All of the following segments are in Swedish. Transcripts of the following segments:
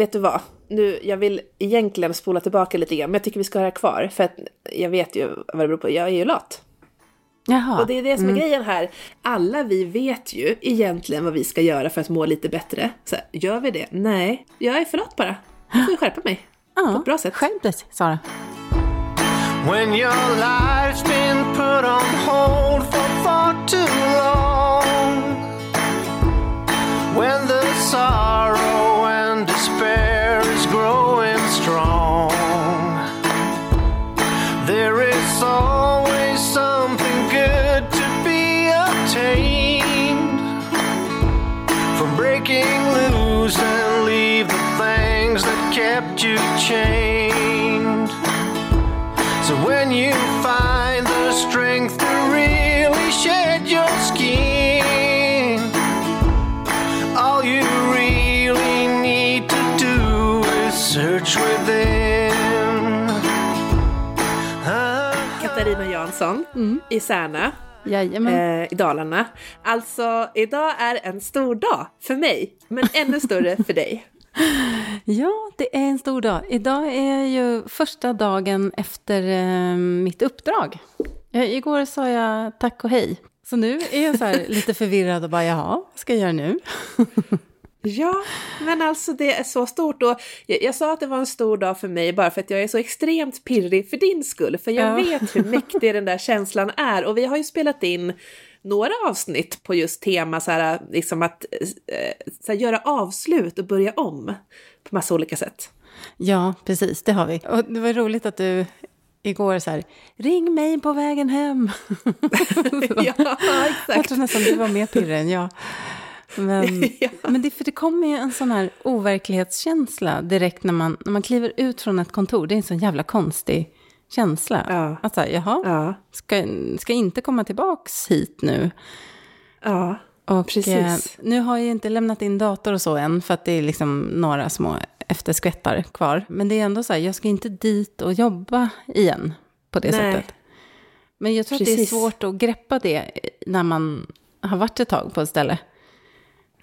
vet du vad? Nu, jag vill egentligen spola tillbaka lite grann, men jag tycker vi ska ha det här kvar. För att jag vet ju vad det beror på, jag är ju lat. Jaha. Och det är det som är grejen här. Alla vi vet ju egentligen vad vi ska göra för att må lite bättre. Så här, gör vi det? Nej, jag är för lat bara. Jag får ju skärpa mig. På ett bra sätt. Skärp dig, Sara. When your life's been put on hold for far too long. When the sorrow despair Katarina Jansson i Särna, eh, i Dalarna. Alltså, idag är en stor dag för mig, men ännu större för dig. Ja, det är en stor dag. Idag är ju första dagen efter eh, mitt uppdrag. Eh, igår sa jag tack och hej. Så nu är jag så lite förvirrad och bara, jaha, vad ska jag göra nu? Ja, men alltså det är så stort och jag, jag sa att det var en stor dag för mig bara för att jag är så extremt pirrig för din skull, för jag Ja. vet hur mäktig den där känslan är och vi har ju spelat in några avsnitt på just tema så här, liksom att eh, så här, göra avslut och börja om på massa olika sätt. Ja, precis, det har vi. Och det var roligt att du igår så här, ring mig på vägen hem. ja, Jag exakt. tror nästan du var mer pirrig än jag. Men, Ja. men det, för det kommer ju en sån här overklighetskänsla direkt när man, när man kliver ut från ett kontor. Det är en sån jävla konstig känsla. Ja. Att här, jaha, Ja, ska, ska inte komma tillbaks hit nu. ja, Och Precis. eh, nu har jag ju inte lämnat in dator och så än, för att det är liksom några små efterskvättar kvar. Men det är ändå så här, jag ska inte dit och jobba igen på det Nej. sättet. Men jag tror att det är Precis. svårt att greppa det när man har varit ett tag på ett ställe.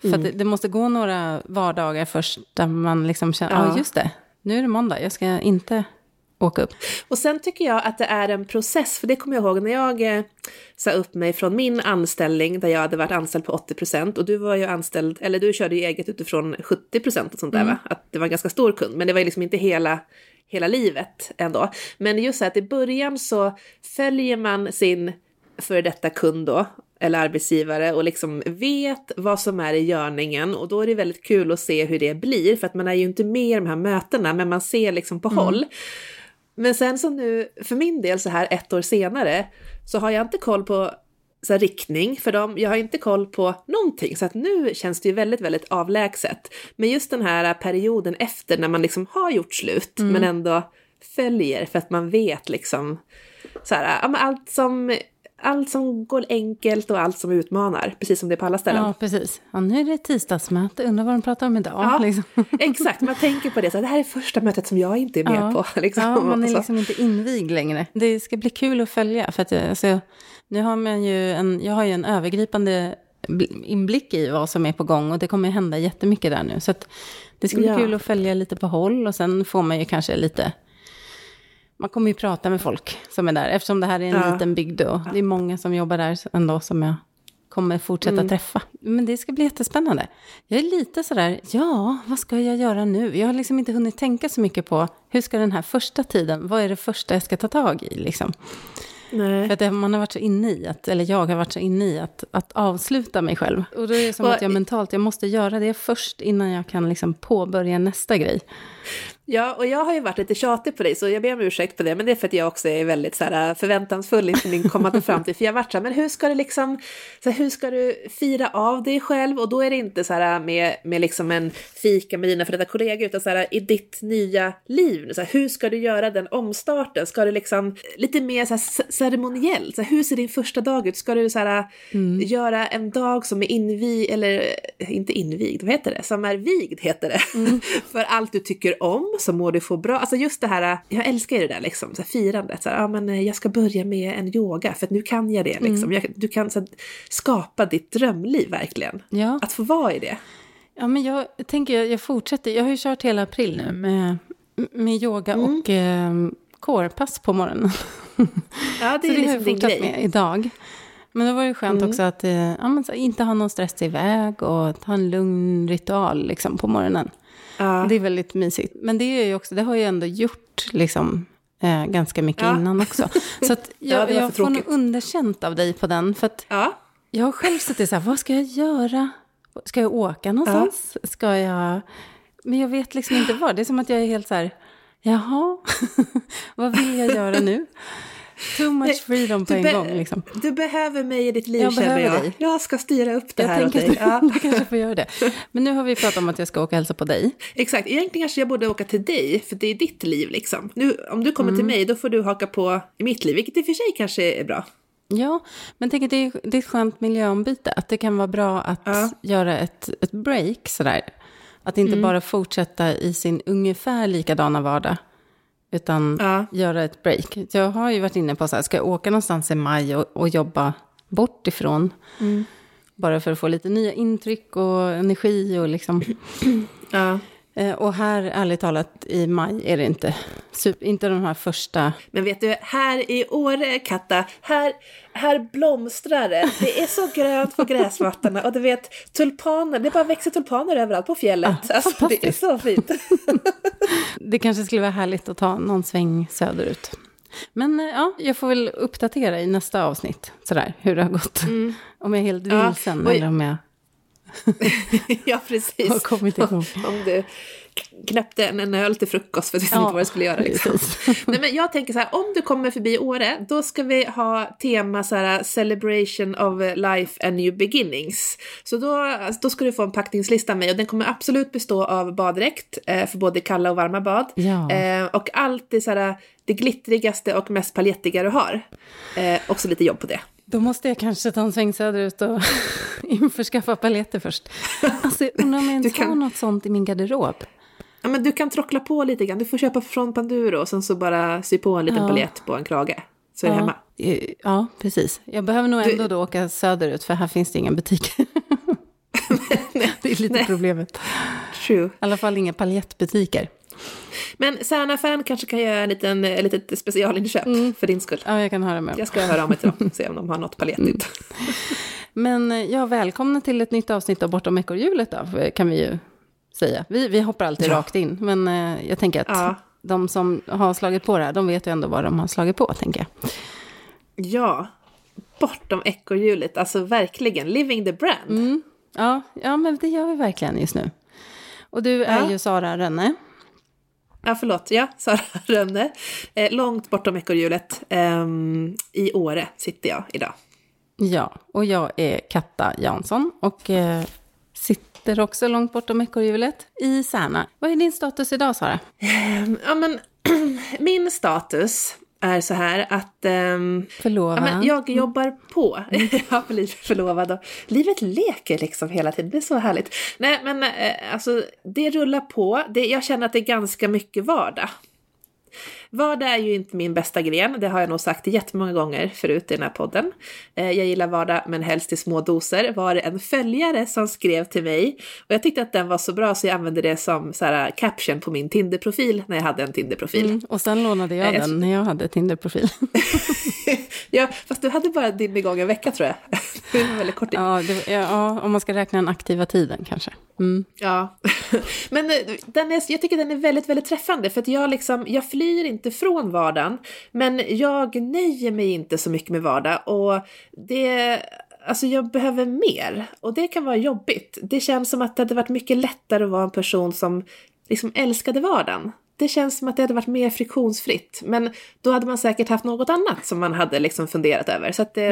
För Mm. det, det måste gå några vardagar först där man liksom känner, ja ah, just det, nu är det måndag, jag ska inte åka upp. Och sen tycker jag att det är en process, för det kommer jag ihåg när jag eh, sa upp mig från min anställning där jag hade varit anställd på 80 och du var ju anställd, eller du körde ju eget utifrån 70% och sånt där va? Att det var en ganska stor kund, men det var ju liksom inte hela, hela livet ändå. Men just så att i början så följer man sin före detta kund då, eller arbetsgivare och liksom vet vad som är i görningen och då är det väldigt kul att se hur det blir för att man är ju inte med i de här mötena men man ser liksom på håll. Men sen så nu, för min del så här ett år senare, så har jag inte koll på så här, riktning för dem. Jag har inte koll på någonting, så att nu känns det ju väldigt, väldigt avlägset. Men just den här perioden efter när man liksom har gjort slut, men ändå följer för att man vet liksom så här, allt som allt som går enkelt och allt som utmanar, precis som det är på alla ställen. Ja, precis. Ja, nu är det tisdagsmöte, undrar vad de pratar om idag. Ja, liksom. exakt. Man tänker på det, så här, det här är första mötet som jag inte är med Ja. på. Liksom. Ja, man är liksom inte invigd längre. Det ska bli kul att följa. För att, alltså, nu har man ju en, jag har ju en övergripande bl- inblick i vad som är på gång. Och det kommer hända jättemycket där nu. Så att det ska bli Ja. kul att följa lite på håll. Och sen får man ju kanske lite... Man kommer ju prata med folk som är där. Eftersom det här är en Ja. liten bygd. Och det är många som jobbar där ändå som jag kommer fortsätta Mm. träffa. Men det ska bli jättespännande. Jag är lite sådär, ja, vad ska jag göra nu? Jag har liksom inte hunnit tänka så mycket på hur ska den här första tiden, vad är det första jag ska ta tag i liksom? Nej. För att man har varit så inne i, att, eller jag har varit så inne i att, att avsluta mig själv. Och då är det som Och- att jag mentalt, jag måste göra det först innan jag kan liksom påbörja nästa grej. Ja, och jag har ju varit lite tjatig på dig, så jag ber om ursäkt på det, men det är för att jag också är väldigt så här, äh, förväntansfull inför min kommande framtid. För jag har varit så här, men hur ska du liksom, så här, hur ska du fira av dig själv? Och då är det inte så här med, med liksom en fika med dina före detta kollegor, utan så här i ditt nya liv. Så här, hur ska du göra den omstarten? Ska du liksom, lite mer så här ceremoniellt, så här, hur ser din första dag ut? Ska du så här, göra en dag som är invigd, eller inte invigd, vad heter det? Som är vigd heter det. för allt du tycker om, så må du få bra. Alltså just det här, jag älskar ju det där liksom, så här, firandet. Så här, ja, men eh, jag ska börja med en yoga, för att nu kan jag det. Liksom. Jag, du kan så här, skapa ditt drömliv verkligen. Ja. Att få vara i det. Ja, men jag tänker, jag fortsätter. Jag har ju kört hela april nu med, med yoga Mm. och eh, kårpass på morgonen. Ja, det Så är det har liksom jag din fortsatt med idag. Men det var ju skönt Mm. också att eh, ja, men, så, inte ha någon stress iväg och ha en lugn ritual liksom, på morgonen. Ja. Det är väldigt mysigt. Men det, är ju också, det har jag ändå gjort liksom, eh, ganska mycket Ja. innan också. Så att Ja, jag, jag får nog underkänt av dig på den. För att ja. jag har själv suttit så här, vad ska jag göra? Ska jag åka någonstans? Ska jag... Men jag vet liksom inte vad. Det är som att jag är helt så här, jaha, vad vill jag göra nu? Too much freedom på en gång liksom. Du behöver mig i ditt liv Jag känner jag. dig. Jag ska styra upp det Jag här åt dig. Ja. du kanske får göra det. Men nu har vi pratat om att jag ska åka och hälsa på dig. Exakt, egentligen kanske jag borde åka till dig, för det är ditt liv liksom. Nu, om du kommer till Mm. mig, då får du haka på i mitt liv, vilket i och för sig kanske är bra. Ja, men tänk att det är, det är ett skönt miljöombyte. Att det kan vara bra att Ja. göra ett, ett break sådär. Att inte bara fortsätta i sin ungefär likadana vardag. Utan Ja. göra ett break. Jag har ju varit inne på så här, ska jag åka någonstans i maj och, och jobba bort ifrån? Bara för att få lite nya intryck och energi och liksom. Ja. Eh, Och här, ärligt talat, i maj är det inte, inte de här första Men vet du, här i Åre, Katta, här, här blomstrar det. Det är så grönt på gräsmattorna och du vet, tulpaner, det bara växer tulpaner överallt på fjället. Ah, alltså, det är så fint. Det kanske skulle vara härligt att ta någon sväng söderut. Men eh, ja, jag får väl uppdatera i nästa avsnitt, sådär, hur det har gått. Om jag är helt Ja, vilsen och- eller om jag... ja, precis. Har kommit igång. Om du knäppte en, en öl till frukost för att visste Ja, inte vad du skulle göra. Liksom. Nej, men jag tänker så här, om du kommer förbi Åre, då ska vi ha tema så här, celebration of life and new beginnings. Så då, alltså, då ska du få en packningslista av mig och den kommer absolut bestå av baddräkt eh, för både kalla och varma bad. Ja. Eh, och allt det, så här, det glittrigaste och mest paljettiga du har. Eh, också lite jobb på det. Då måste jag kanske ta en sväng söderut och införskaffa paletter först. Alltså, jag undrar om jag Du ens har kan- något sånt i min garderob. Ja, men du kan trockla på lite grann, du får köpa från Panduro och sen så bara sy på en liten Ja. paljett på en krage. Så är det hemma. Eh, Ja, precis. Jag behöver nog Du- ändå då åka söderut, för här finns det ingen butik. det är lite Nej. problemet. True. I alla fall inga paljettbutiker. Men Särna Fan kanske kan göra en liten, ett litet specialinköp för din skull. Ja, jag kan höra med. Jag ska höra av mig till dem och se om de har något palettigt. Men eh, ja, välkomna till ett nytt avsnitt av Bortom ekorrhjulet då, för- kan vi ju säga. Vi, vi hoppar alltid Ja. rakt in, men eh, jag tänker att Ja. de som har slagit på det här, de vet ju ändå vad de har slagit på, tänker jag. Ja, bortom ekorrhjulet, alltså verkligen, living the brand. Ja, ja, men det gör vi verkligen just nu. Och du är Ja. ju Sara Rönne. Ja, förlåt, ja, Sara Rönne. Eh, långt bortom ekorrhjulet. Ehm, I Åre sitter jag idag. Ja, och jag är Katta Jansson och eh, sitter också långt bortom ekorrhjulet i Särna. Vad är din status idag, Sara? Ehm, ja, men min status är så här att ehm, Förlovad? Ja, men jag jobbar på. ja, för livet förlovad och livet leker liksom hela tiden. Det är så härligt. Nej, men eh, alltså det rullar på. Det, jag känner att det är ganska mycket vardag. Vardag är ju inte min bästa gren, det har jag nog sagt jättemånga gånger förut i den här podden. Eh, Jag gillar vardag men helst i små doser var det en följare som skrev till mig och jag tyckte att den var så bra så jag använde det som så här, caption på min Tinder-profil när jag hade en Tinder-profil. Mm, och sen lånade jag jag- den när jag hade Tinder-profil. ja, fast du hade bara din igång en vecka tror jag. det var väldigt kort tid. ja, det, ja, ja, om man ska räkna den aktiva tiden kanske. Mm. Ja, men eh, den är, jag tycker den är väldigt, väldigt träffande för att jag liksom, jag flyr inte från vardagen, men jag nöjer mig inte så mycket med vardag och det, alltså jag behöver mer och det kan vara jobbigt. Det känns som att det hade varit mycket lättare att vara en person som liksom älskade vardagen. Det känns som att det hade varit mer friktionsfritt, men då hade man säkert haft något annat som man hade liksom funderat över. Så det,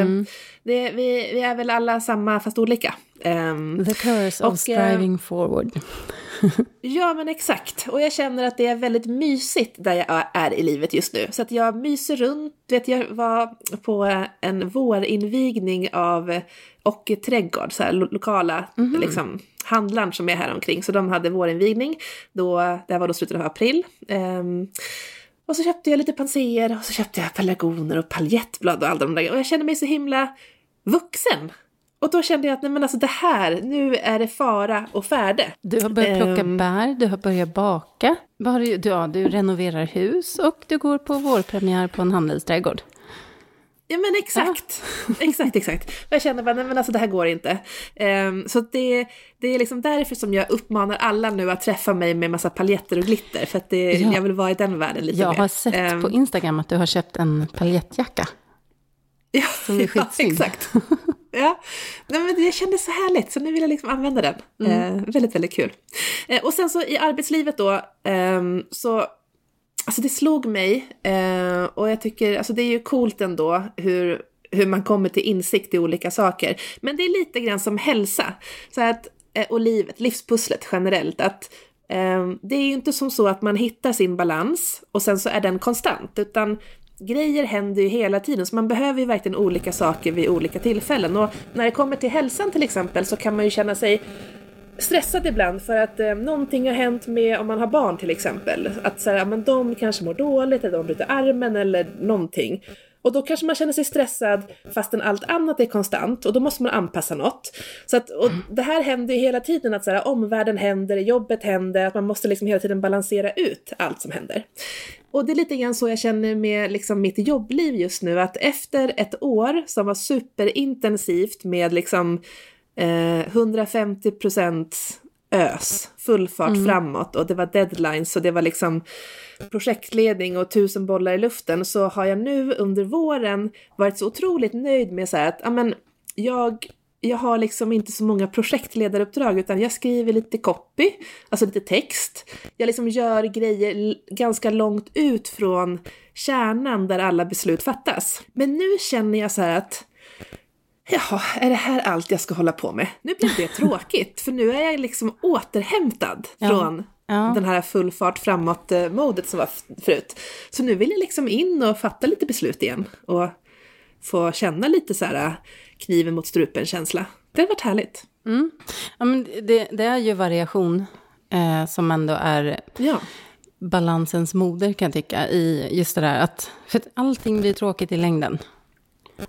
det, vi, vi är väl alla samma fast olika. Ehm, The curse of eh, striving forward. Ja men exakt. Och jag känner att det är väldigt mysigt där jag är i livet just nu. Så att jag myser runt. Vet, jag var på en vårinvigning av och trädgård, så här, lo- lokala liksom, handlaren som är här omkring. Så de hade vårinvigning. Då, det här var då slutet av april. Ehm, och så köpte jag lite panser och så köpte jag pelargoner och paljettblad och allt de där. Och jag känner mig så himla vuxen. Och då kände jag att nej men alltså det här, nu är det fara och färde. Du har börjat plocka Ehm. bär, du har börjat baka. Du, ja, du renoverar hus och du går på vårpremiär på en handelsträdgård. Ja men exakt, exakt, exakt. Och jag känner bara, nej men alltså det här går inte. Ehm, så det, det är liksom därför som jag uppmanar alla nu att träffa mig med massa paljetter och glitter, för att det, Ja. jag vill vara i den världen lite Jag mer. har sett Ehm, på Instagram att du har köpt en paljettjacka. Ja, Som är ja skitsnygg. exakt. Ja, Nej, men det kändes så härligt så nu vill jag liksom använda den. Mm. Eh, väldigt, väldigt kul. Eh, och sen så i arbetslivet då, ehm, så Alltså det slog mig eh, och jag tycker, alltså det är ju coolt ändå hur, hur man kommer till insikt i olika saker. Men det är lite grann som hälsa så att, eh, och livet, livspusslet generellt. Att eh, det är ju inte som så att man hittar sin balans och sen så är den konstant, utan grejer händer ju hela tiden så man behöver ju verkligen olika saker vid olika tillfällen. Och när det kommer till hälsan till exempel så kan man ju känna sig stressad ibland för att eh, någonting har hänt med om man har barn till exempel. Att så här, men de kanske mår dåligt eller de bryter armen eller någonting. Och då kanske man känner sig stressad fastän allt annat är konstant och då måste man anpassa något. Så att, och det här händer ju hela tiden att så här, omvärlden händer, jobbet händer, att man måste liksom hela tiden balansera ut allt som händer. Och det är lite grann så jag känner med liksom mitt jobbliv just nu, att efter ett år som var superintensivt med liksom eh, 150 ös, full fart framåt och det var deadlines och det var liksom projektledning och tusen bollar i luften så har jag nu under våren varit så otroligt nöjd med så här att ja, men jag jag har liksom inte så många projektledaruppdrag utan jag skriver lite copy, alltså lite text. Jag liksom gör grejer ganska långt ut från kärnan där alla beslut fattas. Men nu känner jag så här att Jaha, är det här allt jag ska hålla på med? Nu blir det tråkigt, för nu är jag liksom återhämtad Ja. från Ja. den här full fart framåt-modet som var förut. Så nu vill jag liksom in och fatta lite beslut igen och få känna lite så här äh, kniven mot strupen-känsla. Det har varit härligt. Ja, men det, det är ju variation eh, som ändå är Ja. balansens moder kan jag tycka i just det där att, för att allting blir tråkigt i längden.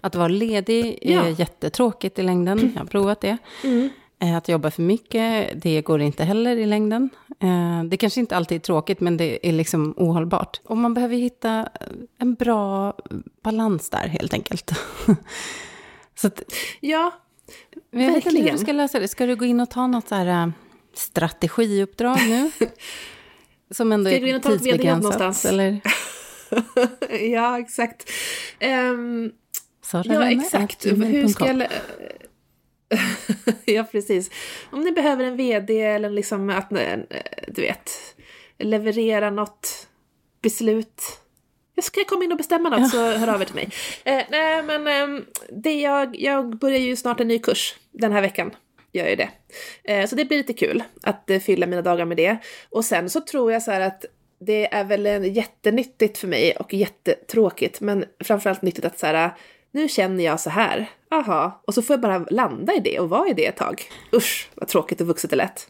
Att vara ledig är Ja. jättetråkigt i längden, jag har provat det. Eh, Att jobba för mycket, det går inte heller i längden. Eh, Det kanske inte alltid är tråkigt, men det är liksom ohållbart. Och man behöver hitta en bra balans där, helt enkelt. Så att, Ja, men jag vet inte hur du Verkligen. ska lösa det. Ska du gå in och ta något så här äh, strategiuppdrag nu? Som ändå Ska jag gå in är och ta ett tidsbegränsat? någonstans? Eller? ja exakt. Ehm, Sara Ja, exakt. Hur ska jag... ja, precis. Om ni behöver en VD eller liksom att, eh, du vet, leverera något beslut. Jag ska komma in och bestämma något så hör av er till mig. Eh, nej, men eh, det jag, jag börjar ju snart en ny kurs den här veckan. Gör jag det. Eh, så det blir lite kul att eh, fylla mina dagar med det. Och sen så tror jag så här att det är väl en jättenyttigt för mig och jättetråkigt, men framförallt nyttigt att så här, nu känner jag så här, aha, och så får jag bara landa i det och vara i det ett tag. Usch, vad tråkigt och vuxet det lät.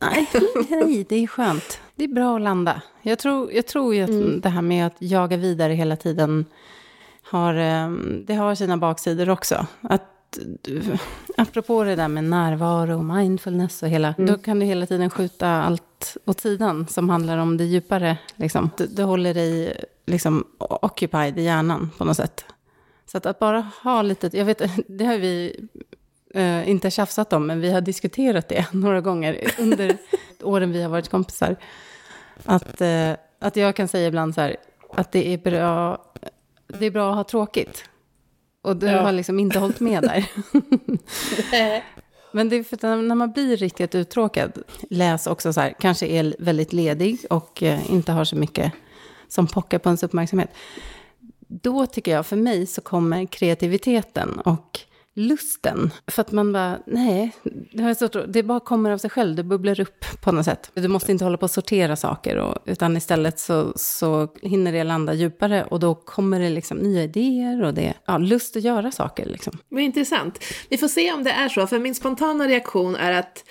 Nej, nej, det är skönt. Det är bra att landa. Jag tror, jag tror ju att Mm. det här med att jaga vidare hela tiden har, eh, det har sina baksidor också. Att, du- apropå det där med närvaro och mindfulness och hela, Mm. då kan du hela tiden skjuta allt åt sidan som handlar om det djupare. Liksom. Du, du håller dig liksom occupied i hjärnan på något sätt. Så att, att bara ha lite, jag vet, det har vi eh, inte tjafsat om, men vi har diskuterat det några gånger under åren vi har varit kompisar. Att, eh, att jag kan säga ibland så här, att det är bra, det är bra att ha tråkigt. Och du Ja. har liksom inte hållit med där. Men det är för att när man blir riktigt uttråkad, läs också så här, kanske är väldigt ledig och eh, inte har så mycket som pockar på ens uppmärksamhet. Då tycker jag, för mig så kommer kreativiteten och lusten. För att man bara, nej, det, har jag så, det bara kommer av sig själv, det bubblar upp på något sätt. Du måste inte hålla på att sortera saker, och, utan istället så, så hinner det landa djupare och då kommer det liksom nya idéer och det, ja, lust att göra saker liksom. Vad intressant. Vi får se om det är så, för min spontana reaktion är att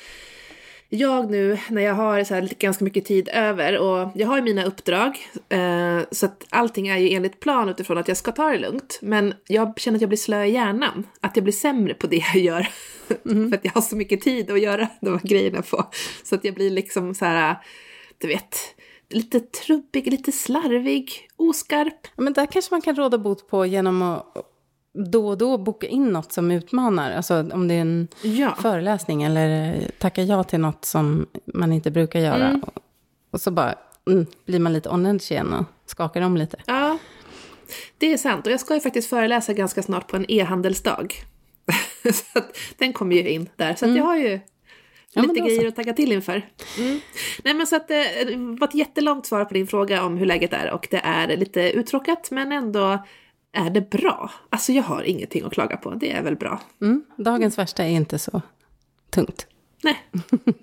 jag nu när jag har så här ganska mycket tid över och jag har ju mina uppdrag eh, så att allting är ju enligt plan utifrån att jag ska ta det lugnt. Men jag känner att jag blir slö i hjärnan, att jag blir sämre på det jag gör. För att jag har så mycket tid att göra de här grejerna på. Så att jag blir liksom så här, du vet, lite trubbig, lite slarvig, oskarp. Men där kanske man kan råda bot på genom att då och då boka in något som utmanar. Alltså om det är en Ja. föreläsning eller tacka ja till något som man inte brukar göra. Mm. Och, och så bara mm, blir man lite on igen och skakar om lite. Ja, det är sant. Och jag ska ju faktiskt föreläsa ganska snart på en e-handelsdag. så att den kommer ju in där. Så att jag har ju Mm. Ja, lite grejer att tagga till inför. Mm. Nej men så att eh, det var ett jättelångt svar på din fråga om hur läget är och det är lite uttråkat men ändå är det bra. Alltså jag har ingenting att klaga på, det är väl bra. Mm. Dagens värsta är inte så tungt. Nej,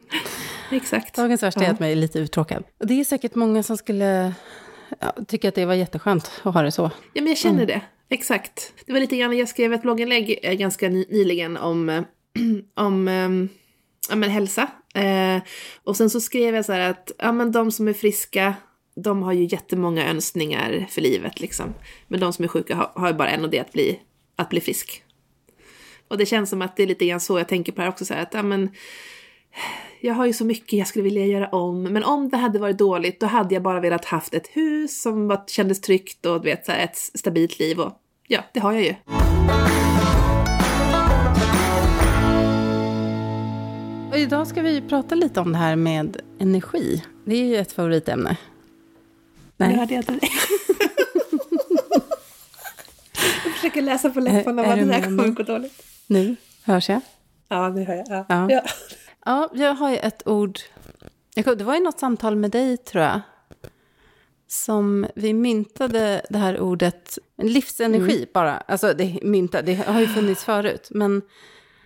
exakt. Dagens värsta är att man är lite uttråkad. Och det är säkert många som skulle ja, tycka att det var jätteskönt att ha det så. Ja, men jag känner det. Exakt. Det var lite grann, jag skrev ett blogginlägg eh, ganska ny, nyligen om, om eh, ja, men hälsa. Eh, och sen så skrev jag så här att ja, men de som är friska, de har ju jättemånga önskningar för livet liksom. Men de som är sjuka har, har ju bara en och det är att bli, att bli frisk. Och det känns som att det är lite grann så jag tänker på det här också så här att ja, men jag har ju så mycket jag skulle vilja göra om, men om det hade varit dåligt då hade jag bara velat haft ett hus som var, kändes tryggt och du vet, så här, ett stabilt liv och ja, det har jag ju. Och idag ska vi prata lite om det här med energi. Det är ju ett favoritämne. Nu Nej. hörde jag till dig. jag försöker läsa på läpparna vad det där kommer gå dåligt. Nu hörs jag. Ja, nu hör jag. Ja. Ja. Ja. Ja, jag har ju ett ord. Det var ju något samtal med dig, tror jag. Som vi myntade det här ordet, livsenergi bara. Alltså, det, mynta, det har ju funnits förut. Men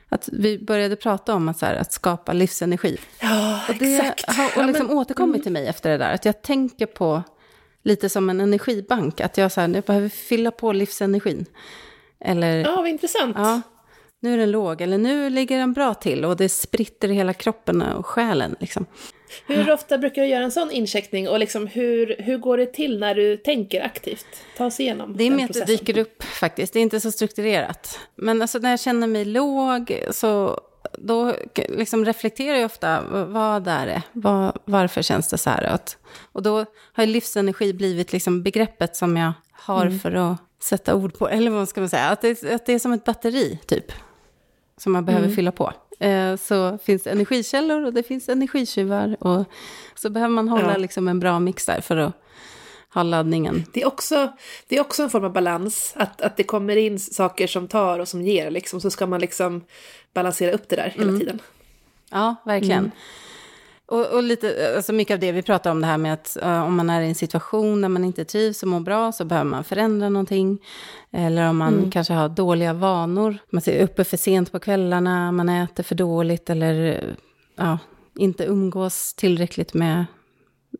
att vi började prata om att, så här, att skapa livsenergi. Ja, Och det exakt. har och Ja, liksom men- återkommit till mig efter det där. Att jag tänker på lite som en energibank. Att jag, så här, jag behöver fylla på livsenergin. Eller, Ja, vad intressant. ja, nu är den låg. Eller nu ligger den bra till. Och det spritter i hela kroppen och själen. Liksom. Hur ofta brukar du göra en sån incheckning och liksom hur, hur går det till när du tänker aktivt? Ta oss igenom Det är mer att det dyker upp faktiskt. Det är inte så strukturerat. Men alltså, när jag känner mig låg så då liksom reflekterar jag ofta. Vad är det? Vad, varför känns det så här? Att, och då har livsenergi blivit liksom begreppet som jag har för att sätta ord på. Eller vad ska man säga? Att det, att det är som ett batteri, typ. Som man behöver fylla på. Eh, så finns det energikällor och det finns energitjuvar. Och så behöver man hålla Ja. liksom en bra mix där för att ha laddningen. Det är, också, det är också en form av balans, att, att det kommer in saker som tar och som ger, liksom, så ska man liksom balansera upp det där hela Mm. tiden. Ja, verkligen. Och, och lite, alltså mycket av det vi pratar om, det här med att eh, om man är i en situation där man inte trivs och mår bra så behöver man förändra någonting. Eller om man kanske har dåliga vanor, man är uppe för sent på kvällarna, man äter för dåligt eller ja, inte umgås tillräckligt med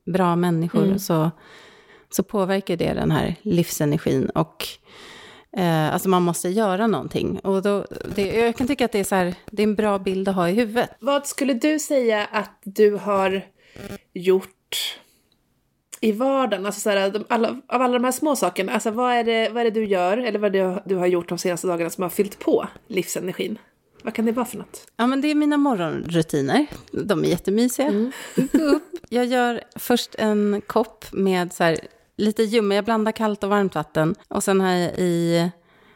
bra människor, så, så påverkar det den här livsenergin. Och Eh, alltså man måste göra någonting. Och då, det, jag kan tycka att det är, så här, det är en bra bild att ha i huvudet. Vad skulle du säga att du har gjort i vardagen? Alltså så här, de, alla, av alla de här små sakerna, alltså vad är det, vad är det du gör, eller vad det du har gjort de senaste dagarna som har fyllt på livsenergin? Vad kan det vara för något? Ja, men det är mina morgonrutiner. De är jättemysiga. Upp. Jag gör först en kopp med så här, lite ljummen. Jag blandar kallt och varmt vatten. Och sen har jag i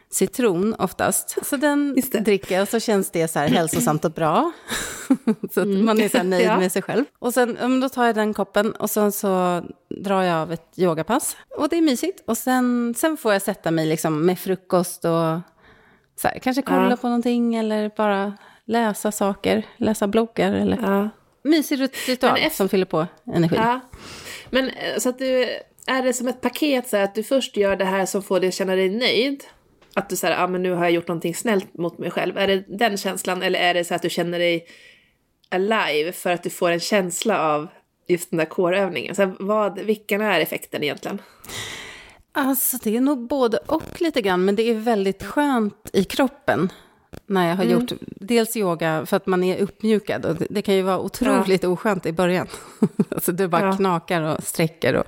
citron oftast. Så den dricker jag och så känns det så här hälsosamt och bra. så att man är så nöjd Ja. med sig själv. Och sen då tar jag den koppen och sen så drar jag av ett yogapass. Och det är mysigt. Och sen, sen får jag sätta mig liksom med frukost och så här, kanske kolla Ja. på någonting eller bara läsa saker, läsa bloggar eller Ja. mysig ritual efter- som fyller på energi. Ja. Men eh, så att du, är det som ett paket så här, att du först gör det här som får dig att känna dig nöjd? Att du säger, ja ah, men nu har jag gjort någonting snällt mot mig själv. Är det den känslan eller är det så att du känner dig alive för att du får en känsla av just den där kårövningen? Så här, vad, vilken är effekten egentligen? Alltså det är nog både och lite grann, men det är väldigt skönt i kroppen när jag har Mm. gjort dels yoga för att man är uppmjukad. Och det, det kan ju vara otroligt oskönt i början. alltså du bara Ja. knakar och sträcker. Och,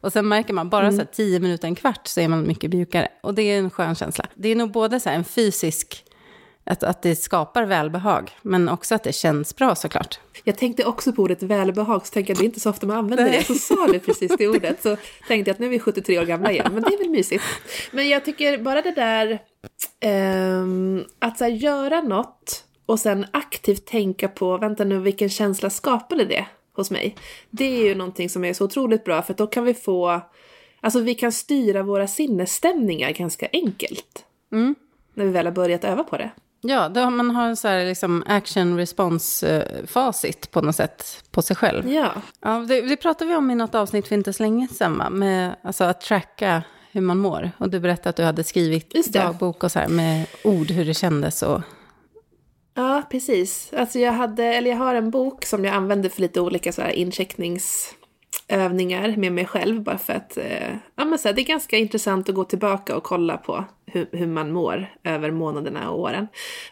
och sen märker man bara Mm. så här tio minuter, en kvart så är man mycket mjukare. Och det är en skön känsla. Det är nog både så här en fysisk, att, att det skapar välbehag, men också att det känns bra såklart. Jag tänkte också på ordet välbehag, så tänkte jag det är inte så ofta man använder det. Så sa du precis det ordet, så tänkte jag att nu är vi 73 år gamla igen, men det är väl mysigt. Men jag tycker bara det där, ehm, att här, göra något och sen aktivt tänka på, vänta nu, vilken känsla skapade det hos mig? Det är ju någonting som är så otroligt bra, för att då kan vi få, alltså vi kan styra våra sinnesstämningar ganska enkelt. Mm. När vi väl har börjat öva på det. Ja, då man har en så här liksom action response-facit på något sätt på sig själv. Ja. Ja, det, det pratade vi om i något avsnitt för inte så länge sedan, va? med alltså, att tracka hur man mår. Och du berättade att du hade skrivit dagbok och så här med ord, hur det kändes. Och... Ja, precis. Alltså jag, hade, eller jag har en bok som jag använder för lite olika så här incheckningsövningar med mig själv. Bara för att eh, ja, men så här, det är ganska intressant att gå tillbaka och kolla på hur, hur man mår över månaderna och åren.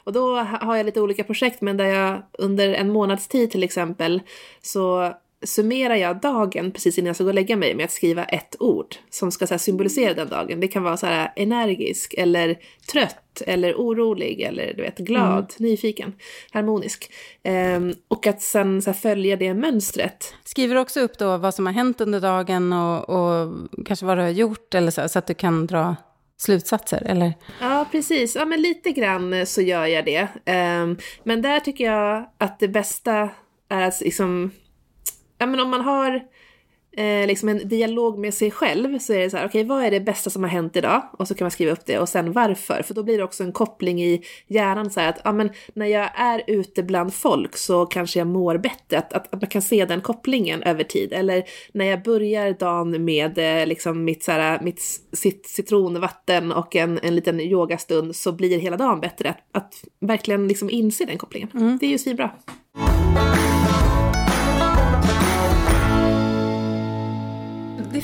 Och då ha- har jag lite olika projekt, men där jag under en månads tid till exempel så summerar jag dagen precis innan jag ska gå och lägga mig med att skriva ett ord som ska så symbolisera den dagen. Det kan vara så här energisk eller trött eller orolig eller du vet glad, nyfiken, harmonisk. Ehm, och att sen så följa det mönstret. Skriver du också upp då vad som har hänt under dagen och, och kanske vad du har gjort, eller så, så att du kan dra slutsatser? Eller? Ja, precis. Ja, men lite grann så gör jag det. Ehm, men där tycker jag att det bästa är att liksom... Ja, men om man har eh, liksom en dialog med sig själv så är det så här, okej, vad är det bästa som har hänt idag? Och så kan man skriva upp det och sen varför. För då blir det också en koppling i hjärnan så här att, ja men när jag är ute bland folk så kanske jag mår bättre. Att, att, att man kan se den kopplingen över tid. Eller när jag börjar dagen med eh, liksom mitt, så här, mitt cit- citronvatten och en, en liten yogastund så blir hela dagen bättre. Att, att verkligen liksom inse den kopplingen. Det är ju svinbra.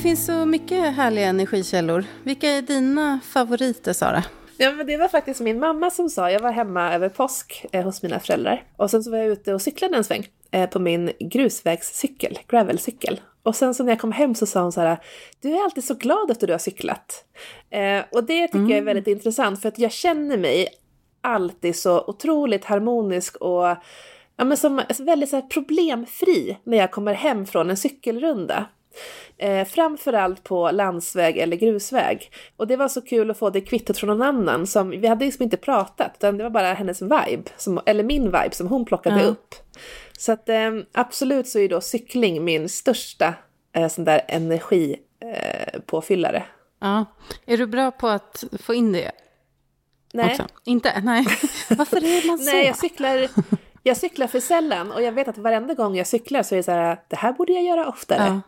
Finns så mycket härliga energikällor. Vilka är dina favoriter, Sara? Ja, men det var faktiskt min mamma som sa, jag var hemma över påsk eh, hos mina föräldrar. Och sen så var jag ute och cyklade en sväng eh, på min grusvägscykel, gravelcykel. Och sen så när jag kom hem så sa hon så här, du är alltid så glad efter du har cyklat. Eh, och det tycker jag är väldigt intressant för att jag känner mig alltid så otroligt harmonisk och ja, men som väldigt så här, problemfri när jag kommer hem från en cykelrunda. Eh, framförallt på landsväg eller grusväg. Och det var så kul att få det kvittot från någon annan. Som, vi hade liksom inte pratat, utan det var bara hennes vibe, som, eller min vibe som hon plockade Ja. upp. Så att eh, absolut så är då cykling min största eh, sån där energipåfyllare. Eh, påfyllare. Ja. Är du bra på att få in det Nej. också? Inte? Nej. Varför är man så? Nej, jag cyklar, jag cyklar för sällan och jag vet att varenda gång jag cyklar så är det så här, det här borde jag göra oftare. Ja.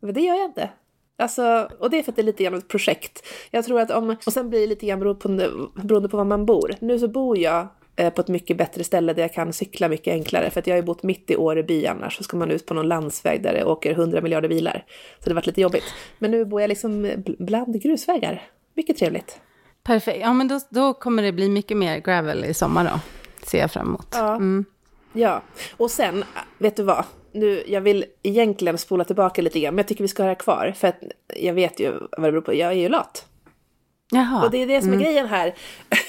Men det gör jag inte. Alltså, och det är för att det är lite grann ett projekt. Jag tror att om, och sen blir det lite grann beroende på, beroende på var man bor. Nu så bor jag eh, på ett mycket bättre ställe där jag kan cykla mycket enklare. För att jag har ju bott mitt i Åreby annars, så ska man ut på någon landsväg där det åker 100 miljarder bilar. Så det har varit lite jobbigt. Men nu bor jag liksom bl- bland grusvägar. Mycket trevligt. Perfekt. Ja, men då, då kommer det bli mycket mer gravel i sommar då. Ser jag fram emot. Ja. Mm. Ja, och sen, vet du vad? Nu, jag vill egentligen spola tillbaka lite grann, men jag tycker vi ska ha det kvar. För att jag vet ju vad det beror på, jag är ju lat. Jaha. Och det är det som är grejen här.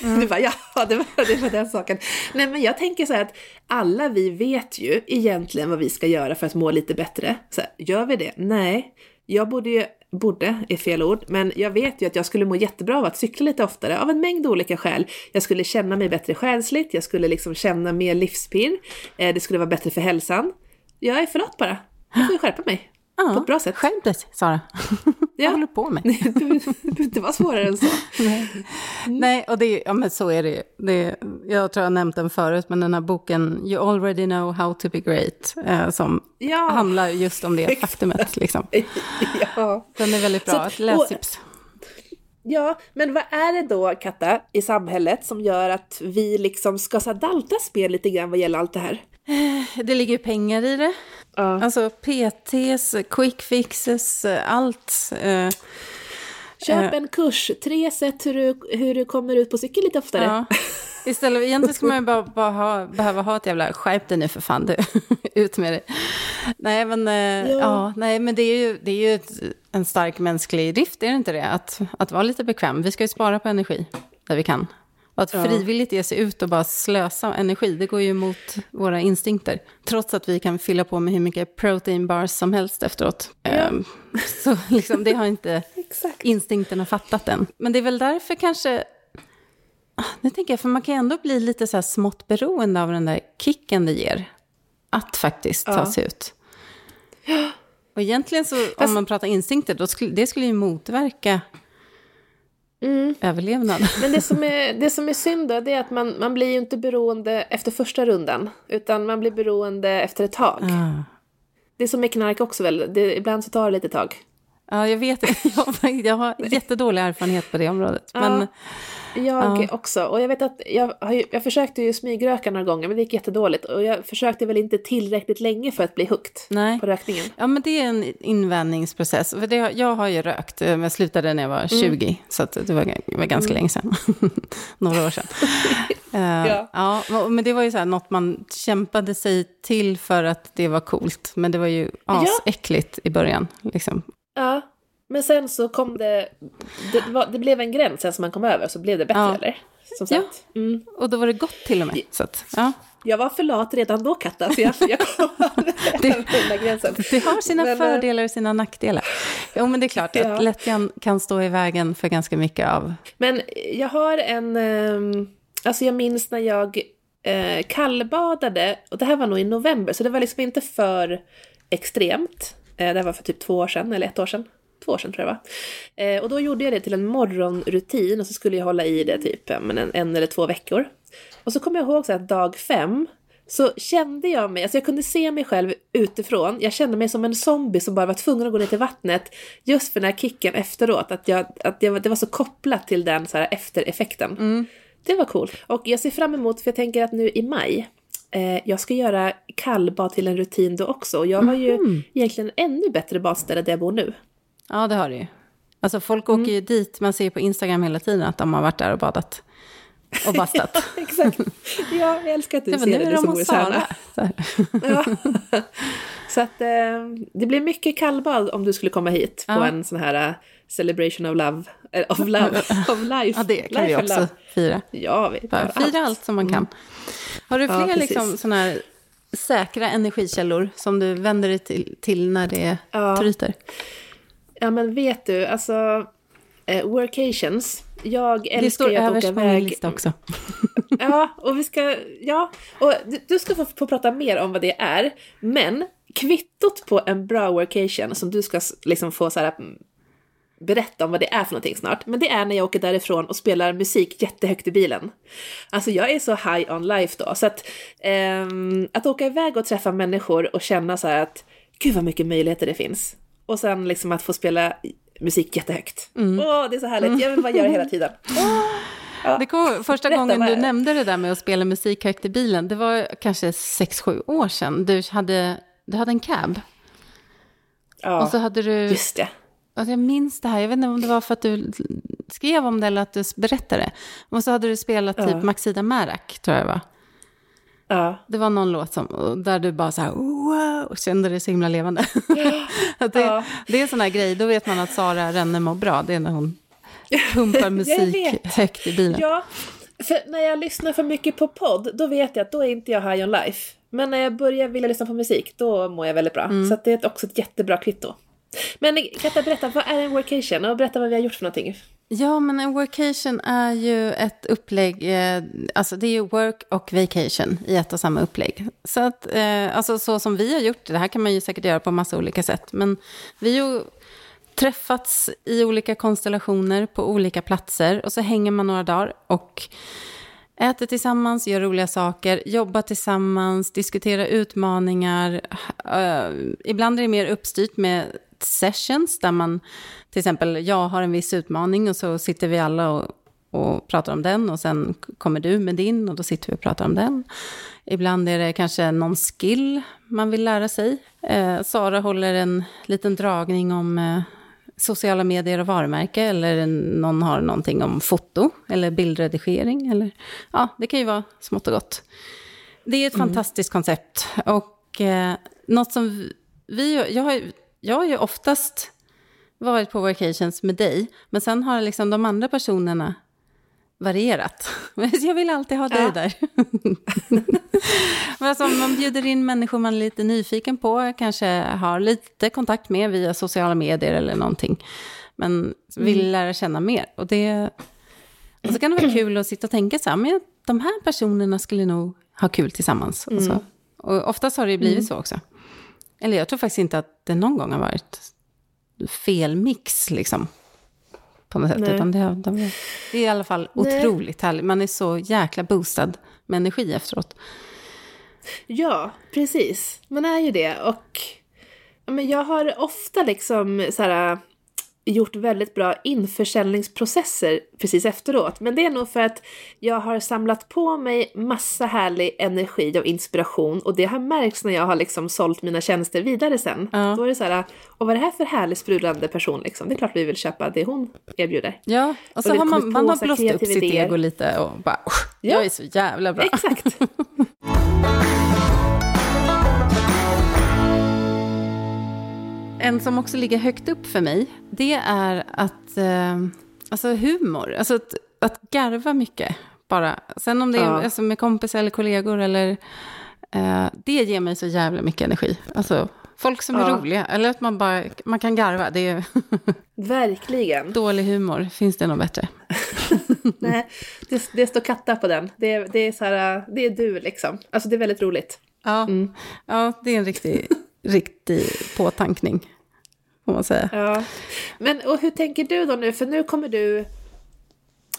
Du bara, ja, det var, det var den saken. Nej, men jag tänker så här att alla vi vet ju egentligen vad vi ska göra för att må lite bättre. Så här, gör vi det? Nej. Jag borde ju, borde är fel ord, men jag vet ju att jag skulle må jättebra av att cykla lite oftare av en mängd olika skäl. Jag skulle känna mig bättre själsligt, jag skulle liksom känna mer livspirr, eh, det skulle vara bättre för hälsan. Jag är för lat bara. Jag får skärpa mig. ja, på ett bra sätt. Skärp dig, Sara. Ja. Vad håller du på med? Det behöver inte vara svårare än så. Nej, och det, ja, men så är det. Det, jag tror jag har nämnt den förut, men den här boken You already know how to be great, eh, som Ja. handlar just om det faktumet. Liksom. Ja. Den är väldigt bra, ett lästips. Ja, men vad är det då, Katta, i samhället som gör att vi liksom ska daltas med lite grann vad gäller allt det här? Det ligger ju pengar i det. Ja. Alltså PTs, quick fixes, eh, allt. Eh, Köp Eh. en kurs, tre sätt hur du, hur du kommer ut på cykel lite oftare. ja. Istället, egentligen skulle man ju bara, bara ha, behöva ha ett jävla skärp dig nu för fan, du, ut med det. Nej men, eh, ja. Ja. nej, men det är ju, det är ju ett, en stark mänsklig drift, är det inte det? Att, att vara lite bekväm. Vi ska ju spara på energi där vi kan. Och att Ja. frivilligt ge sig ut och bara slösa energi, det går ju emot våra instinkter. Trots att vi kan fylla på med hur mycket protein bars som helst efteråt. Ehm, så liksom, det har inte instinkterna fattat än. Men det är väl därför kanske... Ah, Nu tänker jag, för man kan ju ändå bli lite så här smått beroende av den där kicken det ger. Att faktiskt ta Ja. sig ut. Och egentligen så, Fast- om man pratar instinkter, då skulle, det skulle ju motverka Mm. överlevnad. Men det som, är, det som är synd då, det är att man, man blir ju inte beroende efter första rundan. Utan man blir beroende efter ett tag. Ah. Det är som med knark också väl, det, ibland så tar det lite tag. Ja, jag vet. Jag, jag har jättedålig erfarenhet på det området. Men, Jag Ja. också. Och jag vet att jag, har jag försökte ju smygröka några gånger men det gick jättedåligt. Och jag försökte väl inte tillräckligt länge för att bli hooked på rökningen. Ja, men det är en invänjningsprocess. För det, jag har ju rökt, eh, men jag slutade när jag var 20, så att det var, var ganska länge sedan. Några år sedan. Eh, Ja. ja, men det var ju så här något man kämpade sig till för att det var coolt. Men det var ju asäckligt i början. Liksom. Ja. Men sen så kom det, det, var, det blev en gräns sen som man kom över så blev det bättre Ja. eller? Som Ja. sagt. Mm. Och då var det gott till och med. Så att, ja. Jag var för lat redan då Katta, så jag, jag kom över den gränsen. Det har sina Men, eh, fördelar och sina nackdelar. Jo, men det är klart Ja. att lättjan kan stå i vägen för ganska mycket av... Men jag har en, ehm, alltså jag minns när jag eh, kallbadade, och det här var nog i november, så det var liksom inte för extremt. Eh, det här var för typ två år sedan, eller ett år sedan. Två år sedan tror jag det var. Eh, och då gjorde jag det till en morgonrutin och så skulle jag hålla i det typ en, en eller två veckor. Och så kommer jag ihåg så att dag fem så kände jag mig, alltså jag kunde se mig själv utifrån. Jag kände mig som en zombie som bara var tvungen att gå ner till vattnet. Just för den här kicken efteråt, att, jag, att jag, det var så kopplat till den så här eftereffekten. Det var coolt. Och jag ser fram emot, för jag tänker att nu i maj, eh, jag ska göra kallbad till en rutin då också. Och jag har ju egentligen ännu bättre badställe där jag bor nu. Ja, det har du ju. Alltså folk åker ju dit, man ser på Instagram hela tiden att de har varit där och badat. Och bastat. Exakt. Ja, jag älskar att du Ja, ser det, är du de som. Sara. Så. Ja. Att eh, det blir mycket kallbad om du skulle komma hit på Ja. en sån här eh, celebration of love, eh, of love, of life. Ja, det kan Life vi också fira. Ja, vi Fira allt som man kan. Har du Ja, fler precis. liksom, såna här säkra energikällor som du vänder dig till, till när det Ja. tryter? Ja, men vet du, alltså eh, workations. Jag Det älskar står ju att överst åka på min iväg. lista också. Ja, och vi ska, ja, och du, ska få, få prata mer om vad det är. Men kvittot på en bra workation som du ska liksom få så här mm, berätta om vad det är för någonting snart. Men det är när jag åker därifrån och spelar musik jättehögt i bilen. Alltså jag är så high on life då. Så att, ehm, att åka iväg och träffa människor och känna så här att gud vad mycket möjligheter det finns. Och sen liksom att få spela musik jättehögt. Åh, det är så härligt. Jag vill bara göra det hela tiden. Det kom, första Berätta, gången du det? nämnde det där med att spela musik högt i bilen, det var kanske sex sju år sedan. Du hade, du hade en cab. Ja, Och så hade du, just det. alltså jag minns det här, jag vet inte om det var för att du skrev om det eller att du berättade. Och så hade du spelat typ Ja. Maxida Märak, tror jag det var. Ja. Det var någon låt som, där du bara så här, wow, och kände det så himla levande. det, Ja. det är en sån här grej, då vet man att Sara Renne mår bra. Det är när hon pumpar musik högt i bilen. Ja, för när jag lyssnar för mycket på podd, då vet jag att då är inte jag high on life. Men när jag börjar vilja lyssna på musik, då mår jag väldigt bra. Så att det är också ett jättebra kvitto. Men Katta, berätta, vad är en workation? Och berätta vad vi har gjort för någonting. Ja, men en workation är ju ett upplägg, eh, alltså det är ju work och vacation i ett och samma upplägg. Så att, eh, alltså så som vi har gjort det, det här kan man ju säkert göra på massa olika sätt, men vi har ju träffats i olika konstellationer på olika platser och så hänger man några dagar och äter tillsammans, gör roliga saker, jobbar tillsammans, diskuterar utmaningar. Eh, ibland är det mer uppstyrt med sessions där man, till exempel jag har en viss utmaning och så sitter vi alla och, och pratar om den och sen kommer du med din och då sitter vi och pratar om den. Ibland är det kanske någon skill man vill lära sig. Eh, Sara håller en liten dragning om eh, sociala medier och varumärke eller någon har någonting om foto eller bildredigering. Eller, ja, det kan ju vara smått och gott. Det är ett Mm. fantastiskt koncept och eh, något som vi, jag har, jag har ju oftast varit på vacations med dig, men sen har liksom de andra personerna varierat. Jag vill alltid ha dig Ja. där. Men alltså, man bjuder in människor man är lite nyfiken på, kanske har lite kontakt med via sociala medier eller någonting, men vill lära känna mer. Och, det, och så kan det vara kul att sitta och tänka så här, men de här personerna skulle nog ha kul tillsammans. Och, så. och oftast har det ju blivit så också. Eller jag tror faktiskt inte att det någon gång har varit fel mix, liksom. På något sätt. Nej. Utan det, de, det är i alla fall Nej. otroligt härligt. Man är så jäkla boostad med energi efteråt. Ja, precis. Man är ju det. Och men jag har ofta liksom så här, gjort väldigt bra införsäljningsprocesser precis efteråt. Men det är nog för att jag har samlat på mig massa härlig energi och inspiration och det har märkts när jag har liksom sålt mina tjänster vidare sen. Ja. Då är det så här, och vad är det här för härlig sprudlande person liksom? Det är klart vi vill köpa det hon erbjuder. Ja, och så Och har man, man har blåst upp sitt ego lite och bara, Ja. jag är så jävla bra. Exakt! En som också ligger högt upp för mig, det är att, eh, alltså humor, alltså att, att garva mycket bara. Sen om det är Ja. alltså med kompisar eller kollegor eller, eh, det ger mig så jävla mycket energi. Alltså folk som är Ja. roliga, eller att man bara, man kan garva, det är Verkligen. dålig humor, finns det något bättre? Nej, det, det står katta på den. Det, det är så här, det är du liksom. Alltså det är väldigt roligt. Ja, ja det är en riktig, riktig påtankning, får man säga. Ja. Men och hur tänker du då nu? För nu kommer du...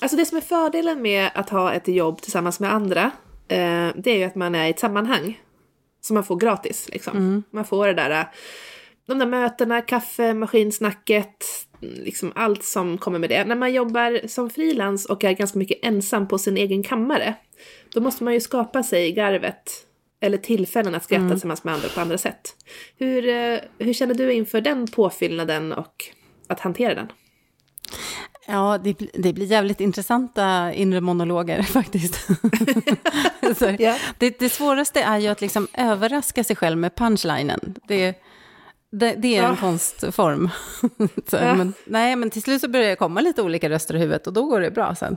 Alltså det som är fördelen med att ha ett jobb tillsammans med andra, eh, det är ju att man är i ett sammanhang. Som man får gratis liksom. Man får det där, de där mötena, kaffe, maskinsnacket, liksom allt som kommer med det. När man jobbar som frilans och är ganska mycket ensam på sin egen kammare, då måste man ju skapa sig garvet eller tillfällen att skratta tillsammans med andra på andra sätt. Hur, eh, hur känner du inför den påfyllnaden och att hantera den? Ja, det, blir- det blir jävligt intressanta inre monologer faktiskt. Ja. det, det svåraste är ju att liksom överraska sig själv med punchlinen. Det, det, det är en Ja. konstform. Så, Ja. men, nej, men till slut så börjar det komma lite olika röster i huvudet och då går det bra sen.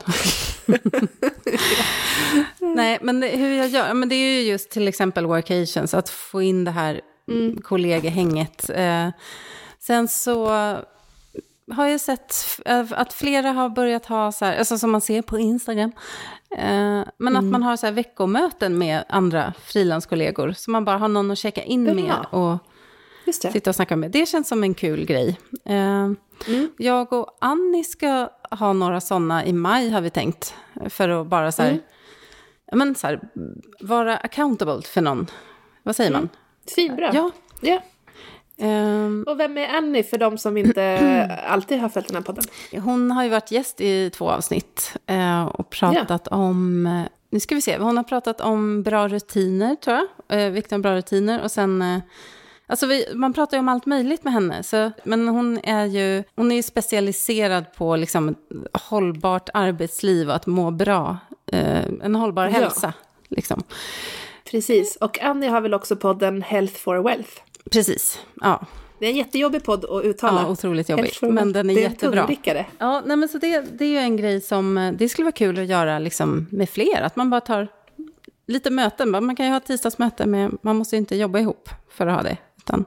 nej, men det, hur jag gör, men det är ju just till exempel workations, att få in det här mm. kollegehänget. Eh, sen så har jag sett eh, att flera har börjat ha så här, alltså som man ser på Instagram, eh, men att man har så här veckomöten med andra frilanskollegor, så man bara har någon att checka in med och. Sitta och snacka med. Det känns som en kul grej. Eh, Jag och Annie ska ha några sådana i maj har vi tänkt, för att bara så här, ja, men så här vara accountable för någon. Vad säger man? Svinbra. Ja. ja. Ehm, Och vem är Annie för de som inte alltid har följt den här podden? Hon har ju varit gäst i två avsnitt eh, och pratat om, eh, nu ska vi se, hon har pratat om bra rutiner tror jag, eh, vikten av bra rutiner och sen, eh, alltså vi, man pratar ju om allt möjligt med henne, så, men hon är ju, hon är ju specialiserad på liksom hållbart arbetsliv och att må bra, eh, en hållbar Ja. hälsa. Liksom. Precis. Och Annie har väl också podden Health for Wealth. Precis, ja. Det är en jättejobbig podd att uttala. Ja, otroligt jobbig, men den är det jättebra. en tungvrickare. Ja, nej, men så det, det är ju en grej som eh, det skulle vara kul att göra liksom med fler. Att man bara tar lite möten. Man kan ju ha tisdagsmöte, men man måste ju inte jobba ihop för att ha det. Utan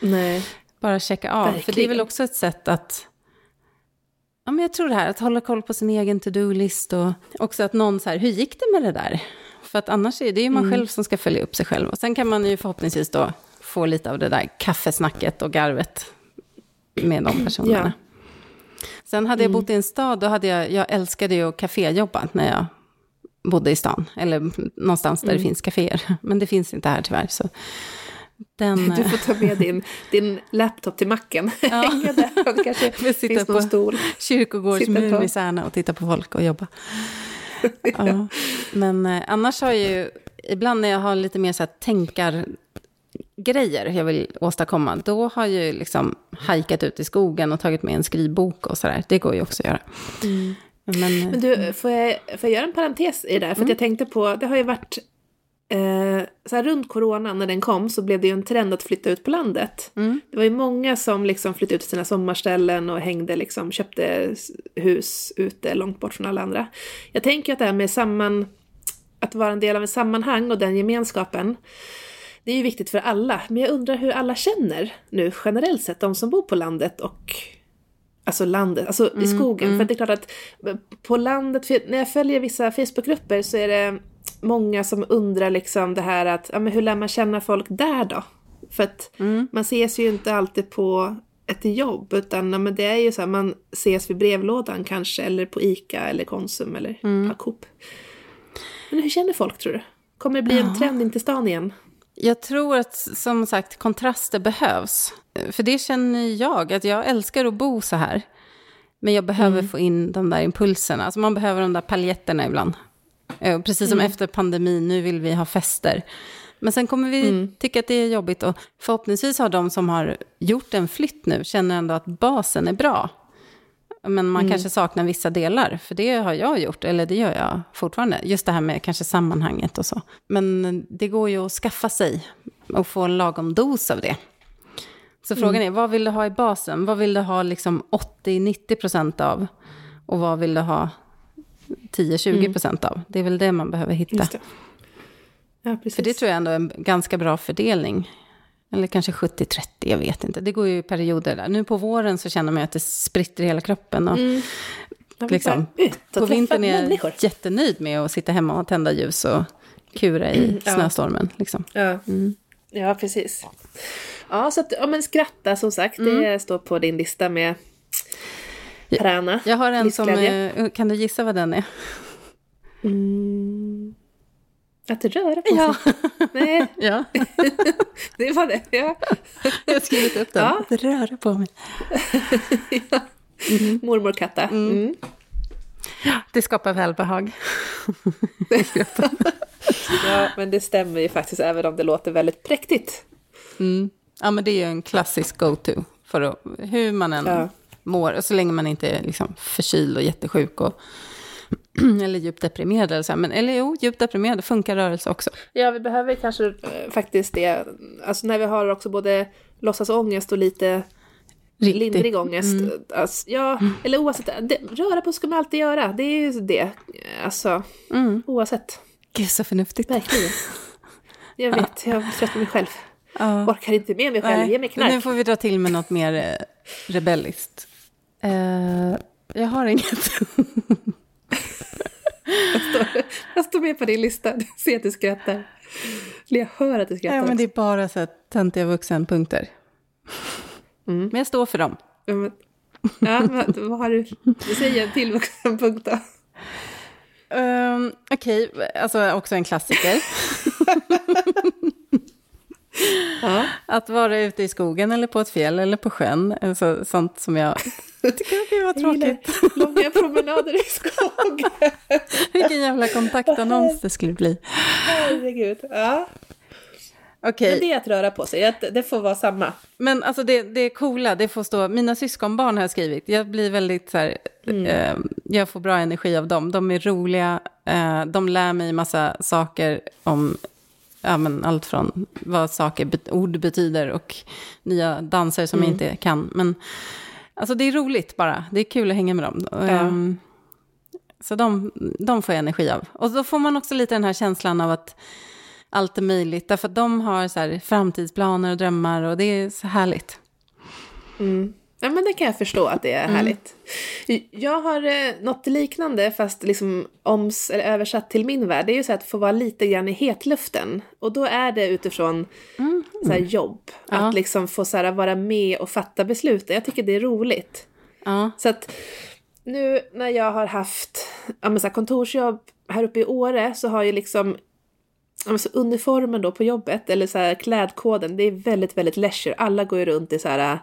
Nej. bara checka av. För det är Verkligen. väl också ett sätt att... Ja, men jag tror det här, att hålla koll på sin egen to-do-list och också att någon så här, hur gick det med det där? För att annars är det ju man själv som ska följa upp sig själv. Och sen kan man ju förhoppningsvis då få lite av det där kaffesnacket och garvet med de personerna. Sen hade jag bott i en stad, då hade jag, jag älskade ju att kaféjobba när jag bodde i stan. Eller någonstans där det finns kaféer. Men det finns inte här tyvärr. Så den, Du får ta med din, din laptop till macken. Hänga där kanske finns någon på- stol. kyrkogårdsmuren Sitta i Särna och titta på folk och jobba. ja. Men eh, annars har jag ju, ibland när jag har lite mer så här tänkar grejer jag vill åstadkomma, då har jag ju liksom hajkat ut i skogen och tagit med en skrivbok och sådär. Det går ju också att göra. Men, Men du, får jag, får jag göra en parentes i det där? För att jag tänkte på, det har ju varit eh, så här runt coronan när den kom så blev det ju en trend att flytta ut på landet. Det var ju många som liksom flyttade ut till sina sommarställen och hängde liksom, köpte hus ute långt bort från alla andra. Jag tänker att det här med samman, att vara en del av ett sammanhang och den gemenskapen, det är ju viktigt för alla. Men jag undrar hur alla känner nu generellt sett, de som bor på landet och Alltså landet, alltså i skogen. För att det är klart att på landet, för när jag följer vissa Facebookgrupper så är det många som undrar liksom det här att, ja men hur lär man känna folk där då? För att man ses ju inte alltid på ett jobb, utan ja, men det är ju så här, man ses vid brevlådan kanske, eller på ICA eller Konsum eller ja, Coop. Men hur känner folk tror du? Kommer det bli en trend in till stan igen? Jag tror att som sagt kontraster behövs. För det känner jag, att jag älskar att bo så här. Men jag behöver få in de där impulserna. Alltså man behöver de där paljetterna ibland. Eh, Precis som efter pandemin, nu vill vi ha fester. Men sen kommer vi tycka att det är jobbigt. Och förhoppningsvis har de som har gjort en flytt nu, känner ändå att basen är bra. Men man kanske saknar vissa delar, för det har jag gjort, eller det gör jag fortfarande. Just det här med kanske sammanhanget och så. Men det går ju att skaffa sig och få en lagom dos av det. Så frågan är, vad vill du ha i basen? Vad vill du ha liksom 80-90% av? Och vad vill du ha 10-20% av? Det är väl det man behöver hitta. Ja. För det tror jag ändå är en ganska bra fördelning. Eller kanske 70-30, jag vet inte. Det går ju i perioder där. Nu på våren så känner man ju att det spritter i hela kroppen. Och vill liksom, på vintern är jag jättenöjd med att sitta hemma och tända ljus och kura i snöstormen. Liksom. Ja. ja, precis. Ja, så att, ja, men skratta som sagt, det står på din lista med Prana. Jag har en som, livsglädje. eh, kan du gissa vad den är? Att röra på Ja. sig. Nej, Ja, det var det. Ja. jag har skrivit upp den. Ja. Röra på mig. Mormor Katta. Mm. Det skapar välbehag. Ja, men det stämmer ju faktiskt även om det låter väldigt präktigt. Ja, men det är ju en klassisk go-to. För att, hur man än Ja. Mår, så länge man inte är liksom förkyld och jättesjuk och, eller djupt deprimerad. Eller, så. Men, eller jo, djupt deprimerad funkar rörelse också. Ja, vi behöver kanske eh, faktiskt det. Alltså när vi har också både låtsasångest och lite Riktigt. lindrig ångest. Alltså, ja, eller oavsett. Det, röra på ska man alltid göra. Det är ju det. Alltså, oavsett. Gud, så förnuftigt. Verkligen. Jag vet, jag tröttnar mig själv. Ja. Orkar inte med mig själv. Ge mig men nu knark. får vi dra till med något mer eh, rebelliskt. Eh, jag har inget. Jag står med på din lista. Du ser att du skrattar. Eller jag hör att du skrattar ja, men också. det är bara så här töntiga vuxenpunkter. Men jag står för dem. Ja, men, ja, men vad har du? Säger en till vuxenpunkt då. Um, Okej, alltså också en klassiker. Ja. Att vara ute i skogen eller på ett fjäll eller på sjön. Alltså, sånt som jag tycker var tråkigt. långa promenader i skogen. Vilken jävla kontaktannons det skulle bli. Herregud. Ja. Okej, Men det är att röra på sig. Det får vara samma. Men alltså det, det är coola, det får stå, mina syskonbarn har jag skrivit, jag blir väldigt så här, eh, jag får bra energi av dem, de är roliga, eh, de lär mig massa saker om, ja men allt från vad saker, ord betyder och nya danser som jag inte kan, men alltså det är roligt bara, det är kul att hänga med dem. Ehm, så de, de får jag energi av. Och då får man också lite den här känslan av att allt är möjligt. Därför att de har så här framtidsplaner och drömmar och det är så härligt. Ja, men det kan jag förstå att det är härligt. Jag har eh, något liknande fast liksom oms, eller översatt till min värld. Det är ju så att få vara lite grann i hetluften. Och då är det utifrån så här, jobb. Ja. Att liksom få så här, vara med och fatta beslut. Jag tycker det är roligt. Ja, Så att nu när jag har haft ja, men så här, kontorsjobb här uppe i Åre så har ju liksom ja, men så uniformen då på jobbet, eller så här, klädkoden, det är väldigt, väldigt leisure. Alla går ju runt i så här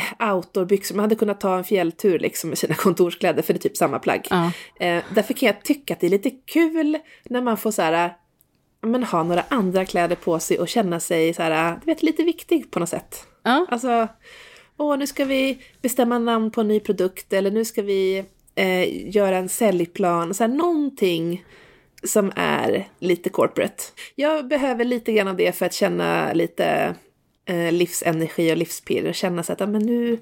outdoorbyxor. Man hade kunnat ta en fjälltur liksom med sina kontorskläder för det är typ samma plagg. Ja. Eh, därför kan jag tycka att det är lite kul när man får så här, ja, men, ha några andra kläder på sig och känna sig så här, du vet, lite viktig på något sätt. Ja. Alltså, åh, nu ska vi bestämma namn på en ny produkt eller nu ska vi eh, göra en säljplan. Så här, någonting som är lite corporate. Jag behöver lite grann av det för att känna lite eh, livsenergi och livspirr och känna så att men nu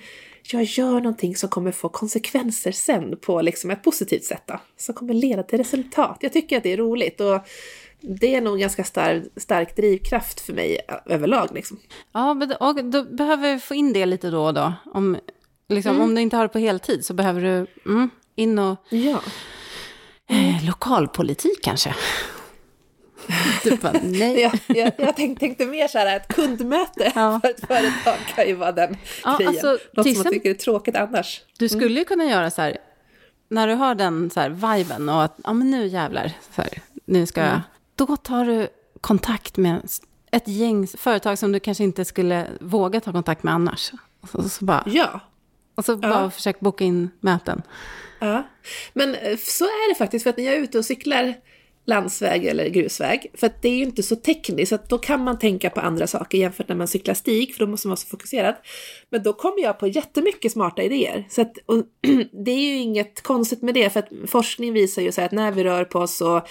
jag gör någonting som kommer få konsekvenser sen på liksom ett positivt sätt då, som kommer leda till resultat. Jag tycker att det är roligt och det är nog ganska stark, stark drivkraft för mig överlag. Liksom. Ja, men och då behöver vi få in det lite då och då. Om, liksom, om du inte har det på heltid så behöver du mm, in och... Ja. Eh, lokalpolitik kanske? Du bara, nej. Jag, jag, jag tänkte, tänkte mer så här, ett kundmöte Ja. för ett företag kan ju vara den Ja, grejen. alltså, Något som man tycker är tråkigt annars. Du skulle ju kunna göra så här, när du har den så här viben och att, ja men nu jävlar, så här, nu ska jag, då tar du kontakt med ett gäng företag som du kanske inte skulle våga ta kontakt med annars. Och så, så bara, Ja, och så bara försök boka in möten. Ja, men eh, så är det faktiskt för att när jag är ute och cyklar landsväg eller grusväg, för att det är ju inte så tekniskt, så att då kan man tänka på andra saker jämfört när man cyklar stig, för då måste man vara så fokuserad. Men då kommer jag på jättemycket smarta idéer. Så att, och, det är ju inget konstigt med det, för att forskning visar ju så här att när vi rör på oss så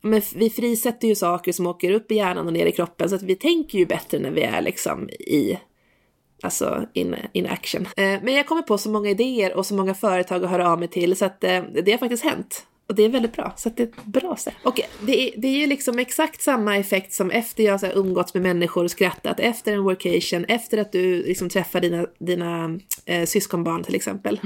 men vi frisätter ju saker som åker upp i hjärnan och ner i kroppen, så att vi tänker ju bättre när vi är liksom i Alltså in, in action. Eh, men jag kommer på så många idéer och så många företag att höra av mig till så att eh, det har faktiskt hänt. Och det är väldigt bra, så att det är ett bra sätt. Och det är, det är ju liksom exakt samma effekt som efter jag här umgåtts med människor och skrattat, efter en workation, efter att du liksom träffar dina, dina eh, syskonbarn till exempel.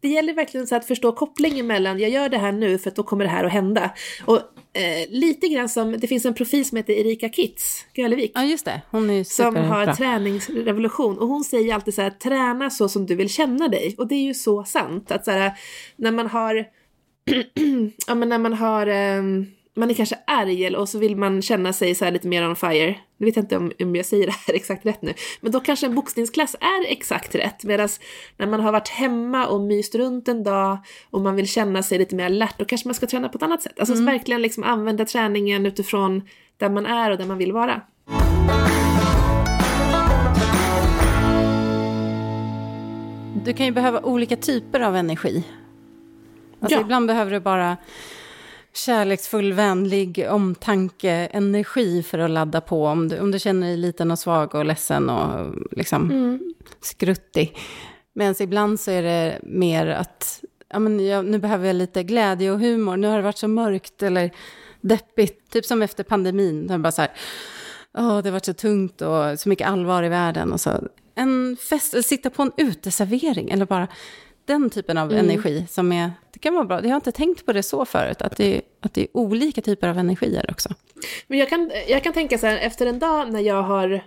Det gäller verkligen så att förstå kopplingen mellan, jag gör det här nu för att då kommer det här att hända. Och eh, lite grann som, det finns en profil som heter Erika Kitz, Gölevik Ja, just det. Hon är som har träningsrevolution. Och hon säger alltid så här, träna så som du vill känna dig. Och det är ju så sant. Att så här, när man har, ja men när man har, ehm, man är kanske arg och så vill man känna sig så lite mer on fire. Nu vet jag inte om, om jag säger det här exakt rätt nu. Men då kanske en boxningsklass är exakt rätt. Medan när man har varit hemma och myst runt en dag och man vill känna sig lite mer alert, då kanske man ska träna på ett annat sätt. Alltså verkligen liksom använda träningen utifrån där man är och där man vill vara. Du kan ju behöva olika typer av energi. Alltså Ja. ibland behöver du bara kärleksfull, vänlig omtanke, energi för att ladda på. Om du, om du känner dig liten och svag och ledsen och liksom skruttig. Medan ibland så är det mer att ja, men jag, nu behöver jag lite glädje och humor. Nu har det varit så mörkt eller deppigt. Typ som efter pandemin. Där bara så här, Åh, det har varit så tungt och så mycket allvar i världen. Och så. En fest, eller sitta på en uteservering eller bara den typen av energi som är, det kan vara bra. Jag har inte tänkt på det så förut, att det, att det är olika typer av energier också. Men jag kan, jag kan tänka så här, efter en dag när jag har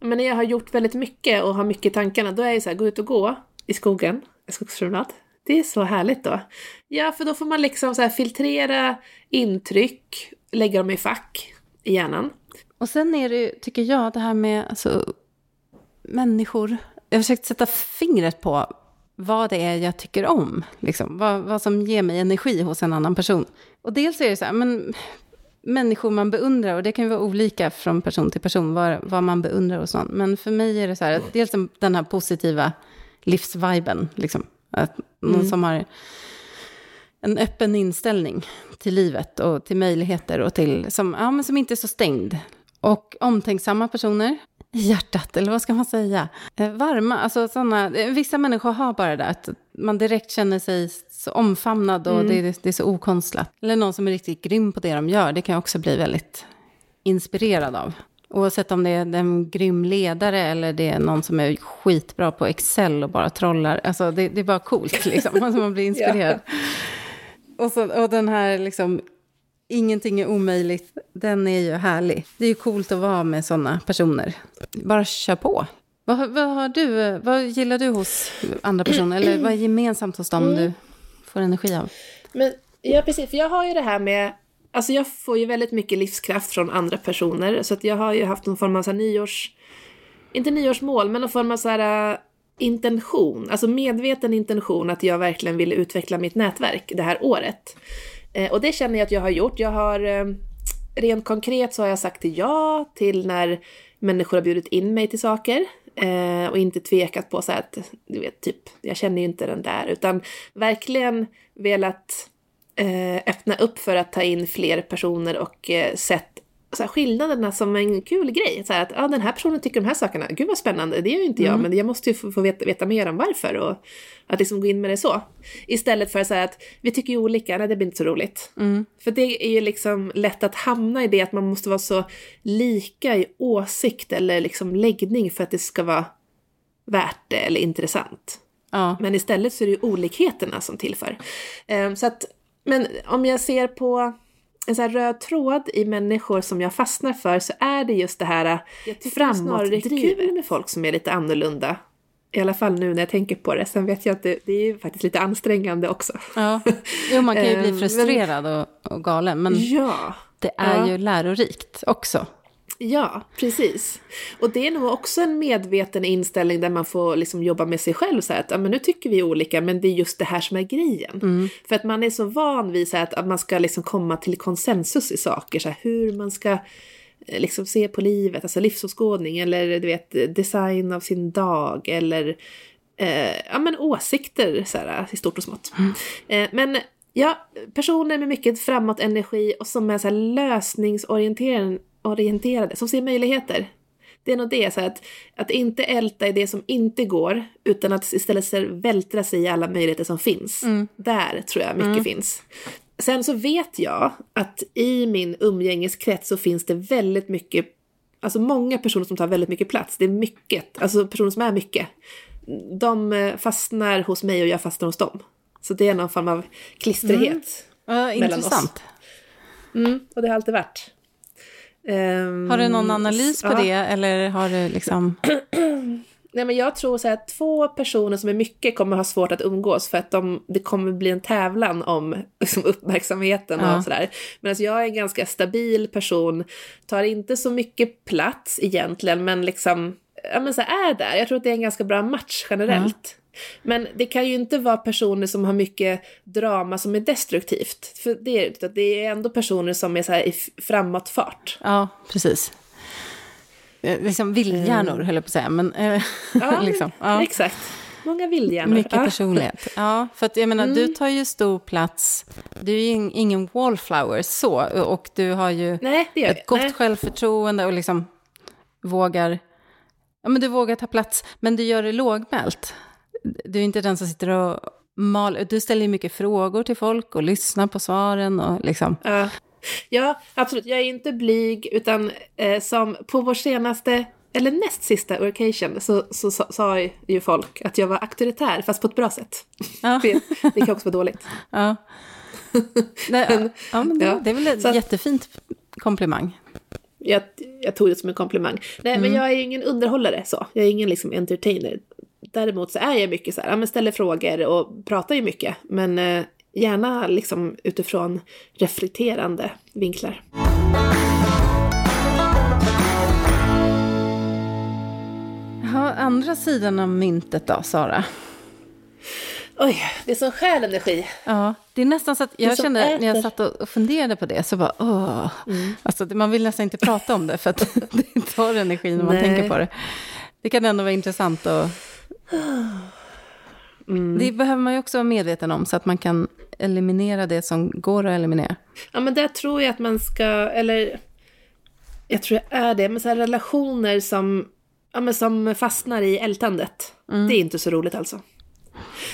men när jag har gjort väldigt mycket och har mycket i tankarna, då är jag så här, gå ut och gå i skogen, skogspromenad. Det är så härligt då. Ja, för då får man liksom så filtrera intryck, lägga dem i fack i hjärnan. Och sen är det ju, tycker jag, det här med alltså, människor. Jag har försökt sätta fingret på vad det är jag tycker om. Liksom. Vad, vad som ger mig energi hos en annan person. Och dels är det så här, men människor man beundrar, och det kan ju vara olika från person till person, vad, vad man beundrar och sånt. Men för mig är det så här, att dels den här positiva livsviben, liksom. Att någon som har en öppen inställning till livet och till möjligheter och till, som, ja, men som inte är så stängd. Och omtänksamma personer i hjärtat, eller vad ska man säga? Eh, varma, alltså sådana, eh, vissa människor har bara det, att man direkt känner sig så omfamnad och det, det är så okonstlat. Eller någon som är riktigt grym på det de gör, det kan jag också bli väldigt inspirerad av. Oavsett om det är en grym ledare eller det är någon som är skitbra på Excel och bara trollar. Alltså det, det är bara coolt liksom, alltså man blir inspirerad. Och, så, och den här liksom, ingenting är omöjligt, den är ju härlig. Det är ju coolt att vara med sådana personer. Bara kör på. Vad, vad, har du, vad gillar du hos andra personer? Eller vad är gemensamt hos dem du får energi av? Men ja, precis, för jag har ju det här med Alltså jag får ju väldigt mycket livskraft från andra personer, så att jag har ju haft någon form av så här nyårs... Inte nyårsmål, men någon form av så här äh, intention, alltså medveten intention att jag verkligen vill utveckla mitt nätverk det här året. Eh, och det känner jag att jag har gjort. Jag har ehm, rent konkret så har jag sagt ja till när människor har bjudit in mig till saker. Eh, och inte tvekat på så att, du vet, typ, jag känner ju inte den där. Utan verkligen velat eh, öppna upp för att ta in fler personer och eh, sett så här, skillnaderna som en kul grej. Så här, att ah, den här personen tycker de här sakerna, gud vad spännande, det gör ju inte jag, men jag måste ju få, få veta, veta mer om varför och att liksom gå in med det så. Istället för att säga att vi tycker ju olika, nej det blir inte så roligt. För det är ju liksom lätt att hamna i det att man måste vara så lika i åsikt eller liksom läggning för att det ska vara värt det eller intressant. Ja. Men istället så är det ju olikheterna som tillför. Ehm, så att, men om jag ser på en här röd tråd i människor som jag fastnar för så är det just det här framåtdrivet med folk som är lite annorlunda. I alla fall nu när jag tänker på det. Sen vet jag att det, det är ju faktiskt lite ansträngande också. Ja. Jo, man kan ju Eh, bli men- frustrerad och, och galen, men Ja. det är Ja. ju lärorikt också. Ja, precis. Och det är nog också en medveten inställning där man får liksom jobba med sig själv. Så att ja, men nu tycker vi olika, men det är just det här som är grejen. För att man är så van vid så att, att man ska liksom komma till konsensus i saker. Så här, hur man ska eh, liksom se på livet, alltså livsåskådning eller du vet design av sin dag eller eh, ja, men åsikter så här, i stort och smått. Eh, men ja, personer med mycket framåt energi och som är så lösningsorienterade, orienterade, som ser möjligheter. Det är nog det, så att, att inte älta i det som inte går, utan att istället vältra sig i alla möjligheter som finns. Där tror jag mycket finns. Sen så vet jag att i min umgängeskrets så finns det väldigt mycket, alltså många personer som tar väldigt mycket plats. Det är mycket, alltså personer som är mycket. De eh, fastnar hos mig och jag fastnar hos dem. Så det är någon form av klistrighet. Ja, Mellan intressant. Mm, och det har alltid varit. Ehm, Har du någon analys på ja. det, eller har du liksom... Nej men jag tror så att två personer som är mycket kommer ha svårt att umgås för att de, det kommer bli en tävlan om liksom, uppmärksamheten Ja. och sådär. Medan jag är en ganska stabil person, tar inte så mycket plats egentligen men liksom, ja men så är där. Jag tror att det är en ganska bra match generellt. Men det kan ju inte vara personer som har mycket drama som är destruktivt. För det utan det är ändå personer som är så här i framåtfart. Ja, precis. Eh, Liksom vildhjärnor, höll jag på att säga. Men, eh, Ja, liksom, ja. exakt. Många vildhjärnor. Mycket Ja. personlighet. Ja, för att jag menar, du tar ju stor plats. Du är ju ing- ingen wallflower så, och du har ju Nej, ett gott Nej. självförtroende och liksom vågar... Ja, men du vågar ta plats, men du gör det lågmält. Du är inte den som sitter och mal... Du ställer ju mycket frågor till folk och lyssnar på svaren och liksom... Ja. ja, absolut. Jag är inte blyg, utan eh, som på vår senaste, eller näst sista Urcation, så, så, sa- sa ju folk att jag var auktoritär, fast på ett bra sätt. Ja. det, det kan också vara dåligt. Ja. Nej, ja, men det, ja. det är väl ett Så att- jättefint komplimang. Jag, jag tog det som en komplimang. Nej, Mm. men jag är ju ingen underhållare så. Jag är ingen liksom entertainer. Däremot så är jag mycket så här, ja, men ställer frågor och pratar ju mycket. Men eh, gärna liksom utifrån reflekterande vinklar. Ja, andra sidan av myntet då, Sara? Oj, det är som stjäl energi. Ja, det är nästan så att jag kände när jag äter. satt och funderade på det så bara åh. Alltså det- man vill nästan inte prata om det för att det tar energi när man Nej. tänker på det. Det kan ändå vara intressant att... Det behöver man ju också vara medveten om så att man kan eliminera det som går att eliminera. Ja, men där tror jag att man ska, eller jag tror jag är det, men så relationer som, ja, men som fastnar i ältandet. Det är inte så roligt alltså.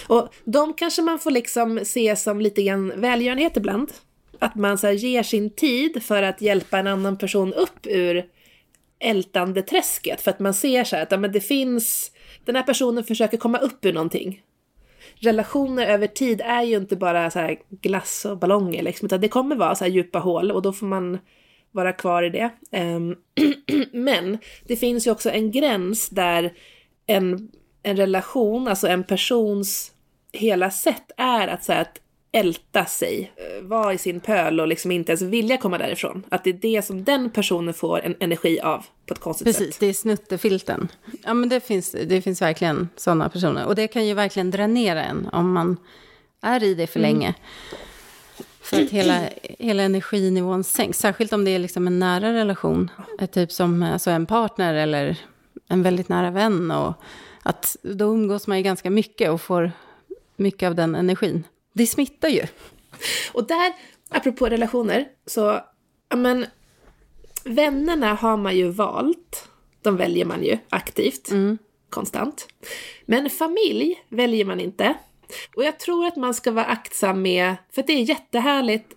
Och de kanske man får liksom se som lite grann välgörenhet ibland. Att man så ger sin tid för att hjälpa en annan person upp ur ältandeträsket. För att man ser så här att ja, men det finns, den här personen försöker komma upp ur någonting relationer över tid är ju inte bara så här glass och ballonger liksom, utan det kommer vara så här djupa hål och då får man vara kvar i det. Ehm, men det finns ju också en gräns där en, en relation, alltså en persons hela sätt är att, så här, att älta sig, eh, vara i sin pöl och liksom inte ens vilja komma därifrån. Att det är det som den personen får en energi av på ett konstigt Precis, sätt. det är snuttefilten. Ja, men det finns, det finns verkligen sådana personer. Och det kan ju verkligen dränera en om man är i det för länge. För att hela, hela energinivån sänks. Särskilt om det är liksom en nära relation. Typ som alltså en partner eller en väldigt nära vän. Och att då umgås man ju ganska mycket och får mycket av den energin. Det smittar ju. Och där, apropå relationer, så, ja men, vännerna har man ju valt. De väljer man ju aktivt, konstant. Men familj väljer man inte. Och jag tror att man ska vara aktsam med, för det är jättehärligt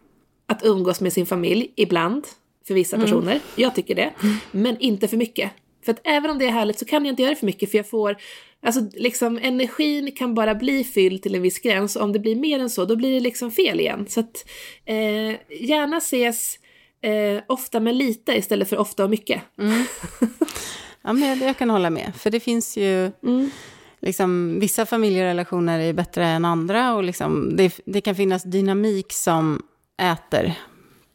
att umgås med sin familj ibland, för vissa personer. Jag tycker det. Men inte för mycket. För att även om det är härligt så kan jag inte göra det för mycket för jag får, alltså liksom energin kan bara bli fylld till en viss gräns och om det blir mer än så då blir det liksom fel igen. Så att eh, gärna ses eh, ofta med lite istället för ofta och mycket. Ja, men jag, jag kan hålla med. För det finns ju... Liksom, vissa familjerelationer är bättre än andra och liksom, det, det kan finnas dynamik som äter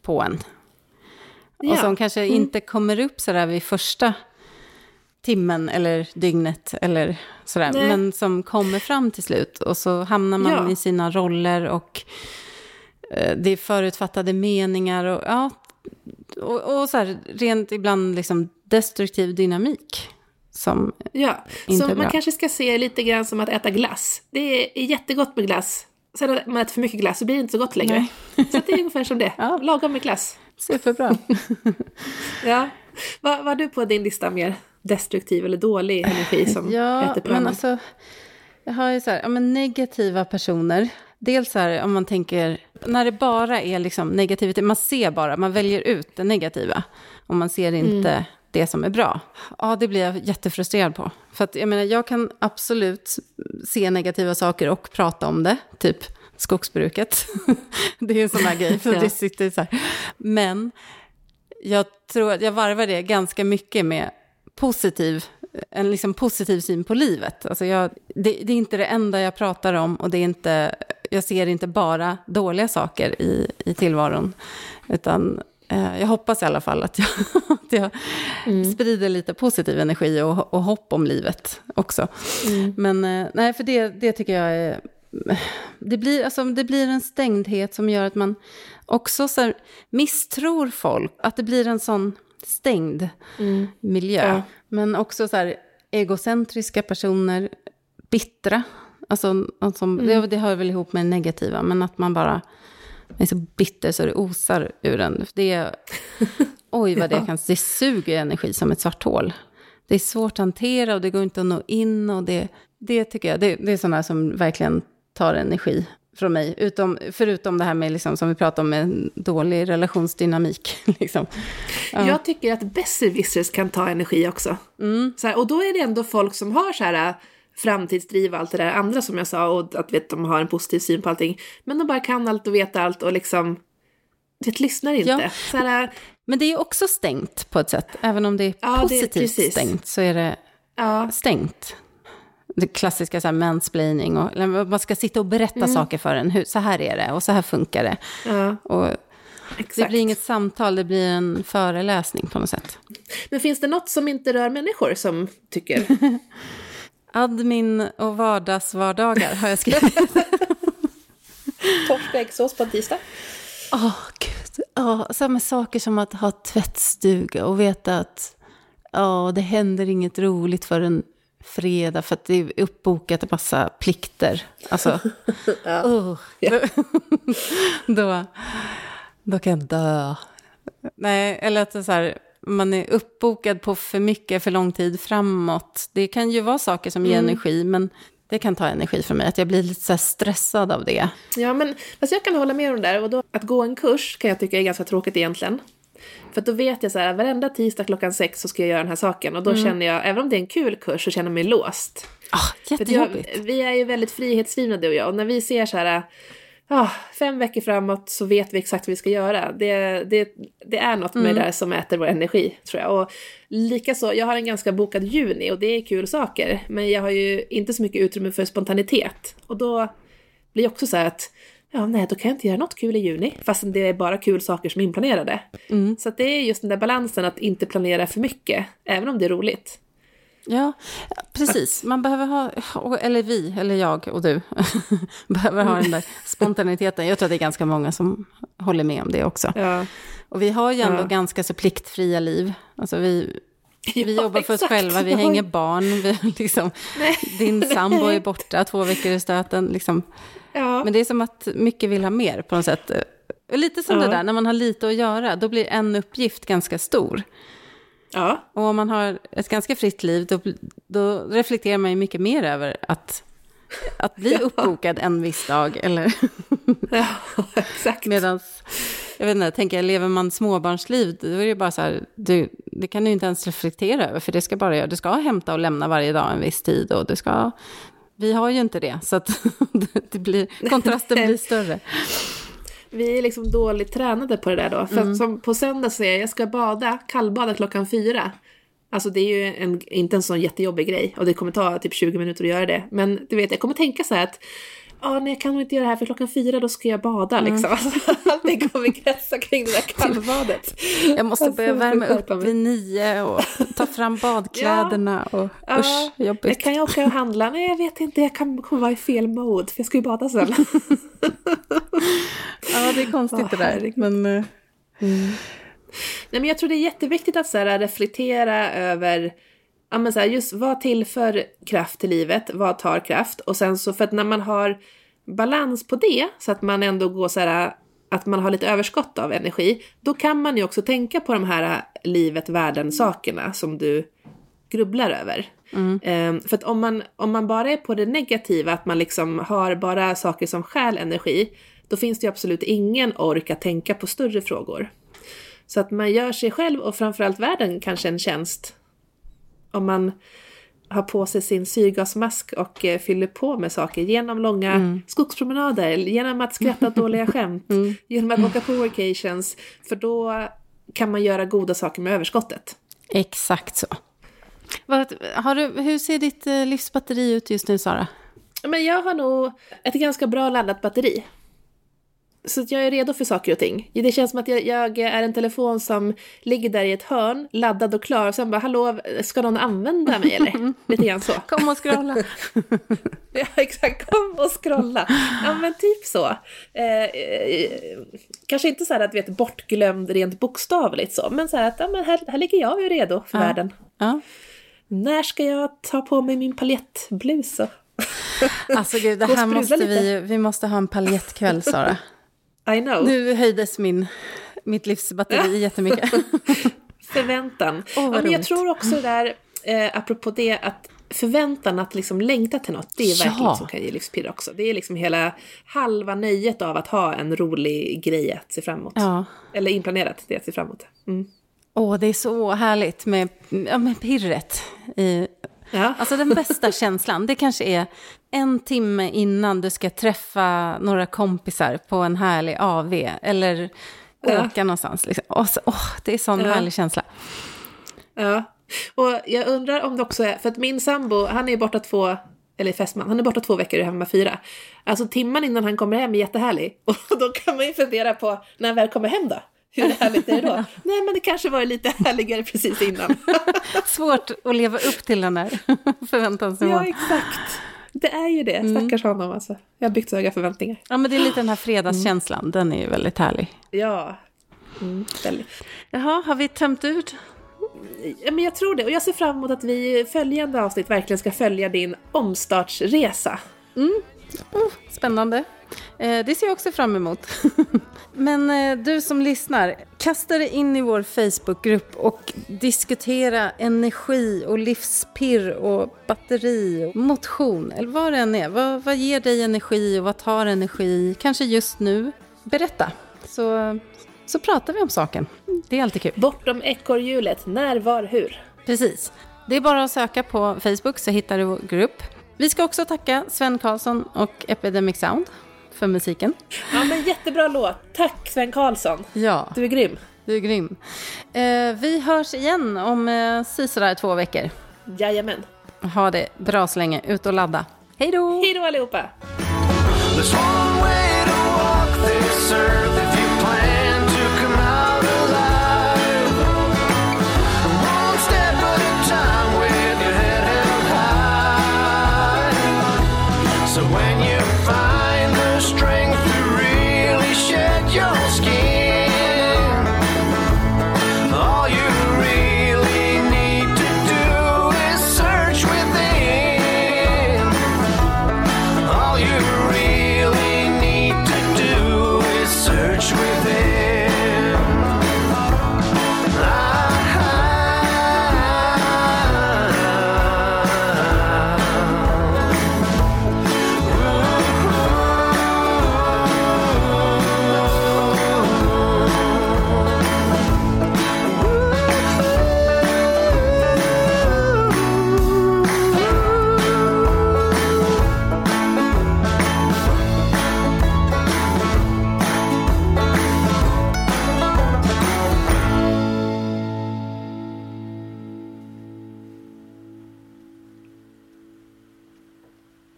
på en. Och Ja. som kanske inte kommer upp sådär vid första timmen eller dygnet eller sådär. Nej. Men som kommer fram till slut. Och så hamnar man Ja. i sina roller och eh, det är förutfattade meningar och ja, och, och så här, rent ibland liksom destruktiv dynamik. Som, Ja, Inte så man bra. kanske ska se lite grann som att äta glass. Det är jättegott med glass. Sen när man äter för mycket glass så blir det inte så gott längre. Så att det är ungefär som det. Ja. Lagom med glass. superbra. Ja. Vad har du på din lista mer? Destruktiv eller dålig energi som Ja, äter på men alltså, jag har ju så här, ja, men negativa personer. Dels här, om man tänker, när det bara är liksom negativitet, man ser bara, man väljer ut det negativa. Och man ser inte det som är bra. Ja, det blir jag jättefrustrerad på. För att jag menar, jag kan absolut se negativa saker och prata om det, typ skogsbruket. det är en sån här grej, för Ja. det sitter så här. Men jag tror att jag varvar det ganska mycket med positiv, en liksom positiv syn på livet. Alltså jag, det, det är inte det enda jag pratar om och det är inte, jag ser inte bara dåliga saker i, i tillvaron. Utan eh, jag hoppas i alla fall att jag, att jag sprider lite positiv energi och, och hopp om livet också. Men eh, nej, för det, det tycker jag är... Det blir, alltså, det blir en stängdhet som gör att man också så här, misstror folk. Att det blir en sån stängd miljö. Ja. Men också så här, egocentriska personer, bittra. Alltså, som, det, det hör väl ihop med negativa, men att man bara är så bitter så det osar ur en. Det är, oj, vad det Ja. kan... Det suger energi som ett svart hål. Det är svårt att hantera och det går inte att nå in. Och det, det tycker jag, det, det är sådana som verkligen tar energi från mig. Utom, förutom det här med, liksom, som vi pratade om, med dålig relationsdynamik. Liksom. Ja. Jag tycker att besserwissers kan ta energi också. Mm. Här, och då är det ändå folk som har så här äh, framtidsdriv och allt det där andra som jag sa och att vet, de har en positiv syn på allting. Men de bara kan allt och vet allt och liksom vet, lyssnar inte. Ja. Så här, äh, Men det är också stängt på ett sätt. Även om det är Ja, det är positivt stängt så är det ja, stängt. Det klassiska så här, mansplaining och man ska sitta och berätta Mm. saker för en. Hur, så här är det och så här funkar det. ja, Och det blir inget samtal, det blir en föreläsning på något sätt. Men finns det något som inte rör människor som tycker? Admin och vardagsvardagar har jag skrivit. Torsk och äggsås på en tisdag? Åh, gud. Ja, så här med saker som att ha tvättstuga och veta att ja, det händer inget roligt för en fredag för att det är uppbokat en massa plikter. Alltså. Ja. då, då kan jag dö. Nej, eller att så här, man är uppbokad på för mycket, för lång tid framåt. Det kan ju vara saker som ger energi, men det kan ta energi för mig. Att jag blir lite så stressad av det. Ja, men alltså jag kan hålla med om det där. Och då, att gå en kurs kan jag tycka är ganska tråkigt egentligen. För då vet jag så här, varenda tisdag klockan sex så ska jag göra den här saken. Och då känner jag, även om det är en kul kurs, så känner jag mig låst. Ah, att jag, jättejobbigt. vi är ju väldigt frihetsdrivna du och jag. Och när vi ser så här, ah, fem veckor framåt så vet vi exakt vad vi ska göra. Det, det, det är något med det där som äter vår energi, tror jag. Och likaså, jag har en ganska bokad juni och det är kul saker. Men jag har ju inte så mycket utrymme för spontanitet. Och då blir det också så här att, ja nej, då kan jag inte göra något kul i juni. Fast det är bara kul saker som är inplanerade. Så att det är just den där balansen att inte planera för mycket, även om det är roligt. Ja, precis. Man behöver ha, eller vi, eller jag och du, behöver ha den där spontaniteten. Jag tror att det är ganska många som håller med om det också. Ja. Och vi har ju ändå Ja. ganska så pliktfria liv. Alltså vi, vi Ja, jobbar för oss själva, vi hänger barn, vi, liksom, din sambo är borta två veckor i stöten. Liksom. Ja. Men det är som att mycket vill ha mer på något sätt. Lite som Ja. det där, när man har lite att göra, då blir en uppgift ganska stor. ja. Och om man har ett ganska fritt liv, då, då reflekterar man ju mycket mer över att, att bli uppbokad en viss dag. Eller ja, exakt. medan, jag vet inte, tänker jag, lever man småbarnsliv, då är det bara så här, du, det kan du inte ens reflektera över, för det ska bara göra, du ska hämta och lämna varje dag en viss tid och du ska, vi har ju inte det, så att det blir, kontrasten blir större. Vi är liksom dåligt tränade på det där då. För Mm. som på söndag säger jag, jag ska bada, kallbada klockan fyra. Alltså det är ju en, inte en sån jättejobbig grej och det kommer ta typ 20 minuter att göra det. Men du vet, jag kommer tänka så här att Ja, nej, jag kan nog inte göra det här för klockan fyra då ska jag bada Mm. liksom. Alltså, allting kommer kretsa kring det där kallbadet. Jag måste Alltså, börja värma upp vid nio och ta fram badkläderna och Ja, usch, jobbigt. kan jag åka och handla? Nej, jag vet inte. Jag kan, kommer vara i fel mode för jag ska ju bada sen. Ja, det är konstigt Åh, det där. Men, eh, Nej, men jag tror det är jätteviktigt att så här, reflektera över ja, men så här, just vad tillför kraft till livet, vad tar kraft och sen så för att när man har balans på det så att man ändå går så här att man har lite överskott av energi, då kan man ju också tänka på de här livet, världen, sakerna som du grubblar över. Ehm, för att om man, om man bara är på det negativa, att man liksom har bara saker som stjäl energi, då finns det ju absolut ingen ork att tänka på större frågor. Så att man gör sig själv och framförallt världen kanske en tjänst om man har på sig sin syrgasmask och eh, fyller på med saker genom långa skogspromenader, genom att skratta åt dåliga skämt, genom att åka på workations, för då kan man göra goda saker med överskottet. exakt så. Har du, hur ser ditt eh, livsbatteri ut just nu, Sara? Men jag har nog ett ganska bra laddat batteri. Så jag är redo för saker och ting. Det känns som att jag, jag är en telefon som ligger där i ett hörn, laddad och klar, och sen bara hallå, ska någon använda mig eller? Lite grann så. Kom och scrolla. Ja, exakt. Kom och scrolla. Ja, men typ så. Eh, eh, kanske inte så här att vi vet bortglömd rent bokstavligt så, men så här att ja, men här, här ligger jag ju redo för Ja. världen. Ja. När ska jag ta på mig min paljettblus? och- Alltså gud, det här måste vi, vi måste ha en paljettkväll, Sara. I know. Nu höjdes min, mitt livsbatteri jättemycket. Förväntan. Vad ja, men jag tror också där, eh, apropå det, att förväntan att liksom längta till något, det är Ja. verkligen som kan ge livspirr också. Det är liksom hela halva nöjet av att ha en rolig grej att se fram emot. Ja. Eller inplanerat, det att se fram emot. Mm. Åh, det är så härligt med, ja, med pirret. I, Ja. alltså den bästa känslan, det kanske är en timme innan du ska träffa några kompisar på en härlig AV. Eller Ja. åka någonstans. Liksom. Så, åh, det är sån Ja. härlig känsla. Ja, och jag undrar om det också är, för att min sambo, han är borta två, eller fästman, han är borta två veckor och är hemma fyra. Alltså timman innan han kommer hem är jättehärlig. Och då kan man ju fundera på, när han väl kommer hem då? Hur härligt är det då? Nej men det kanske var lite härligare precis innan. Svårt att leva upp till den där förväntansnivån. ja Ja, exakt. Det är ju det, stackars honom alltså. Jag har byggt så höga förväntningar. men det är lite den här fredagskänslan, den är ju väldigt härlig. Ja. Mm, väldigt. Jaha, har vi tömt ut? Ja, men jag tror det, och jag ser fram emot att vi i följande avsnitt verkligen ska följa din omstartsresa. Oh, spännande. Eh, det ser jag också fram emot. Men eh, du som lyssnar, kasta dig in i vår Facebookgrupp och diskutera energi och livspirr och batteri och motion, eller vad det än är. Vad, vad ger dig energi och vad tar energi, kanske just nu? Berätta, så, så pratar vi om saken. Det är alltid kul. Bortom ekorrhjulet, när, var, hur? Precis. Det är bara att söka på Facebook så hittar du vår grupp. Vi ska också tacka Sven Karlsson och Epidemic Sound för musiken. Ja men jättebra låt. Tack Sven Karlsson. Ja, Du är grym. du är grym. Eh, vi hörs igen om eh, sisådär två veckor. Jajamän. Ha det bra så länge. Ut och ladda. Hej då! Hej då allihopa.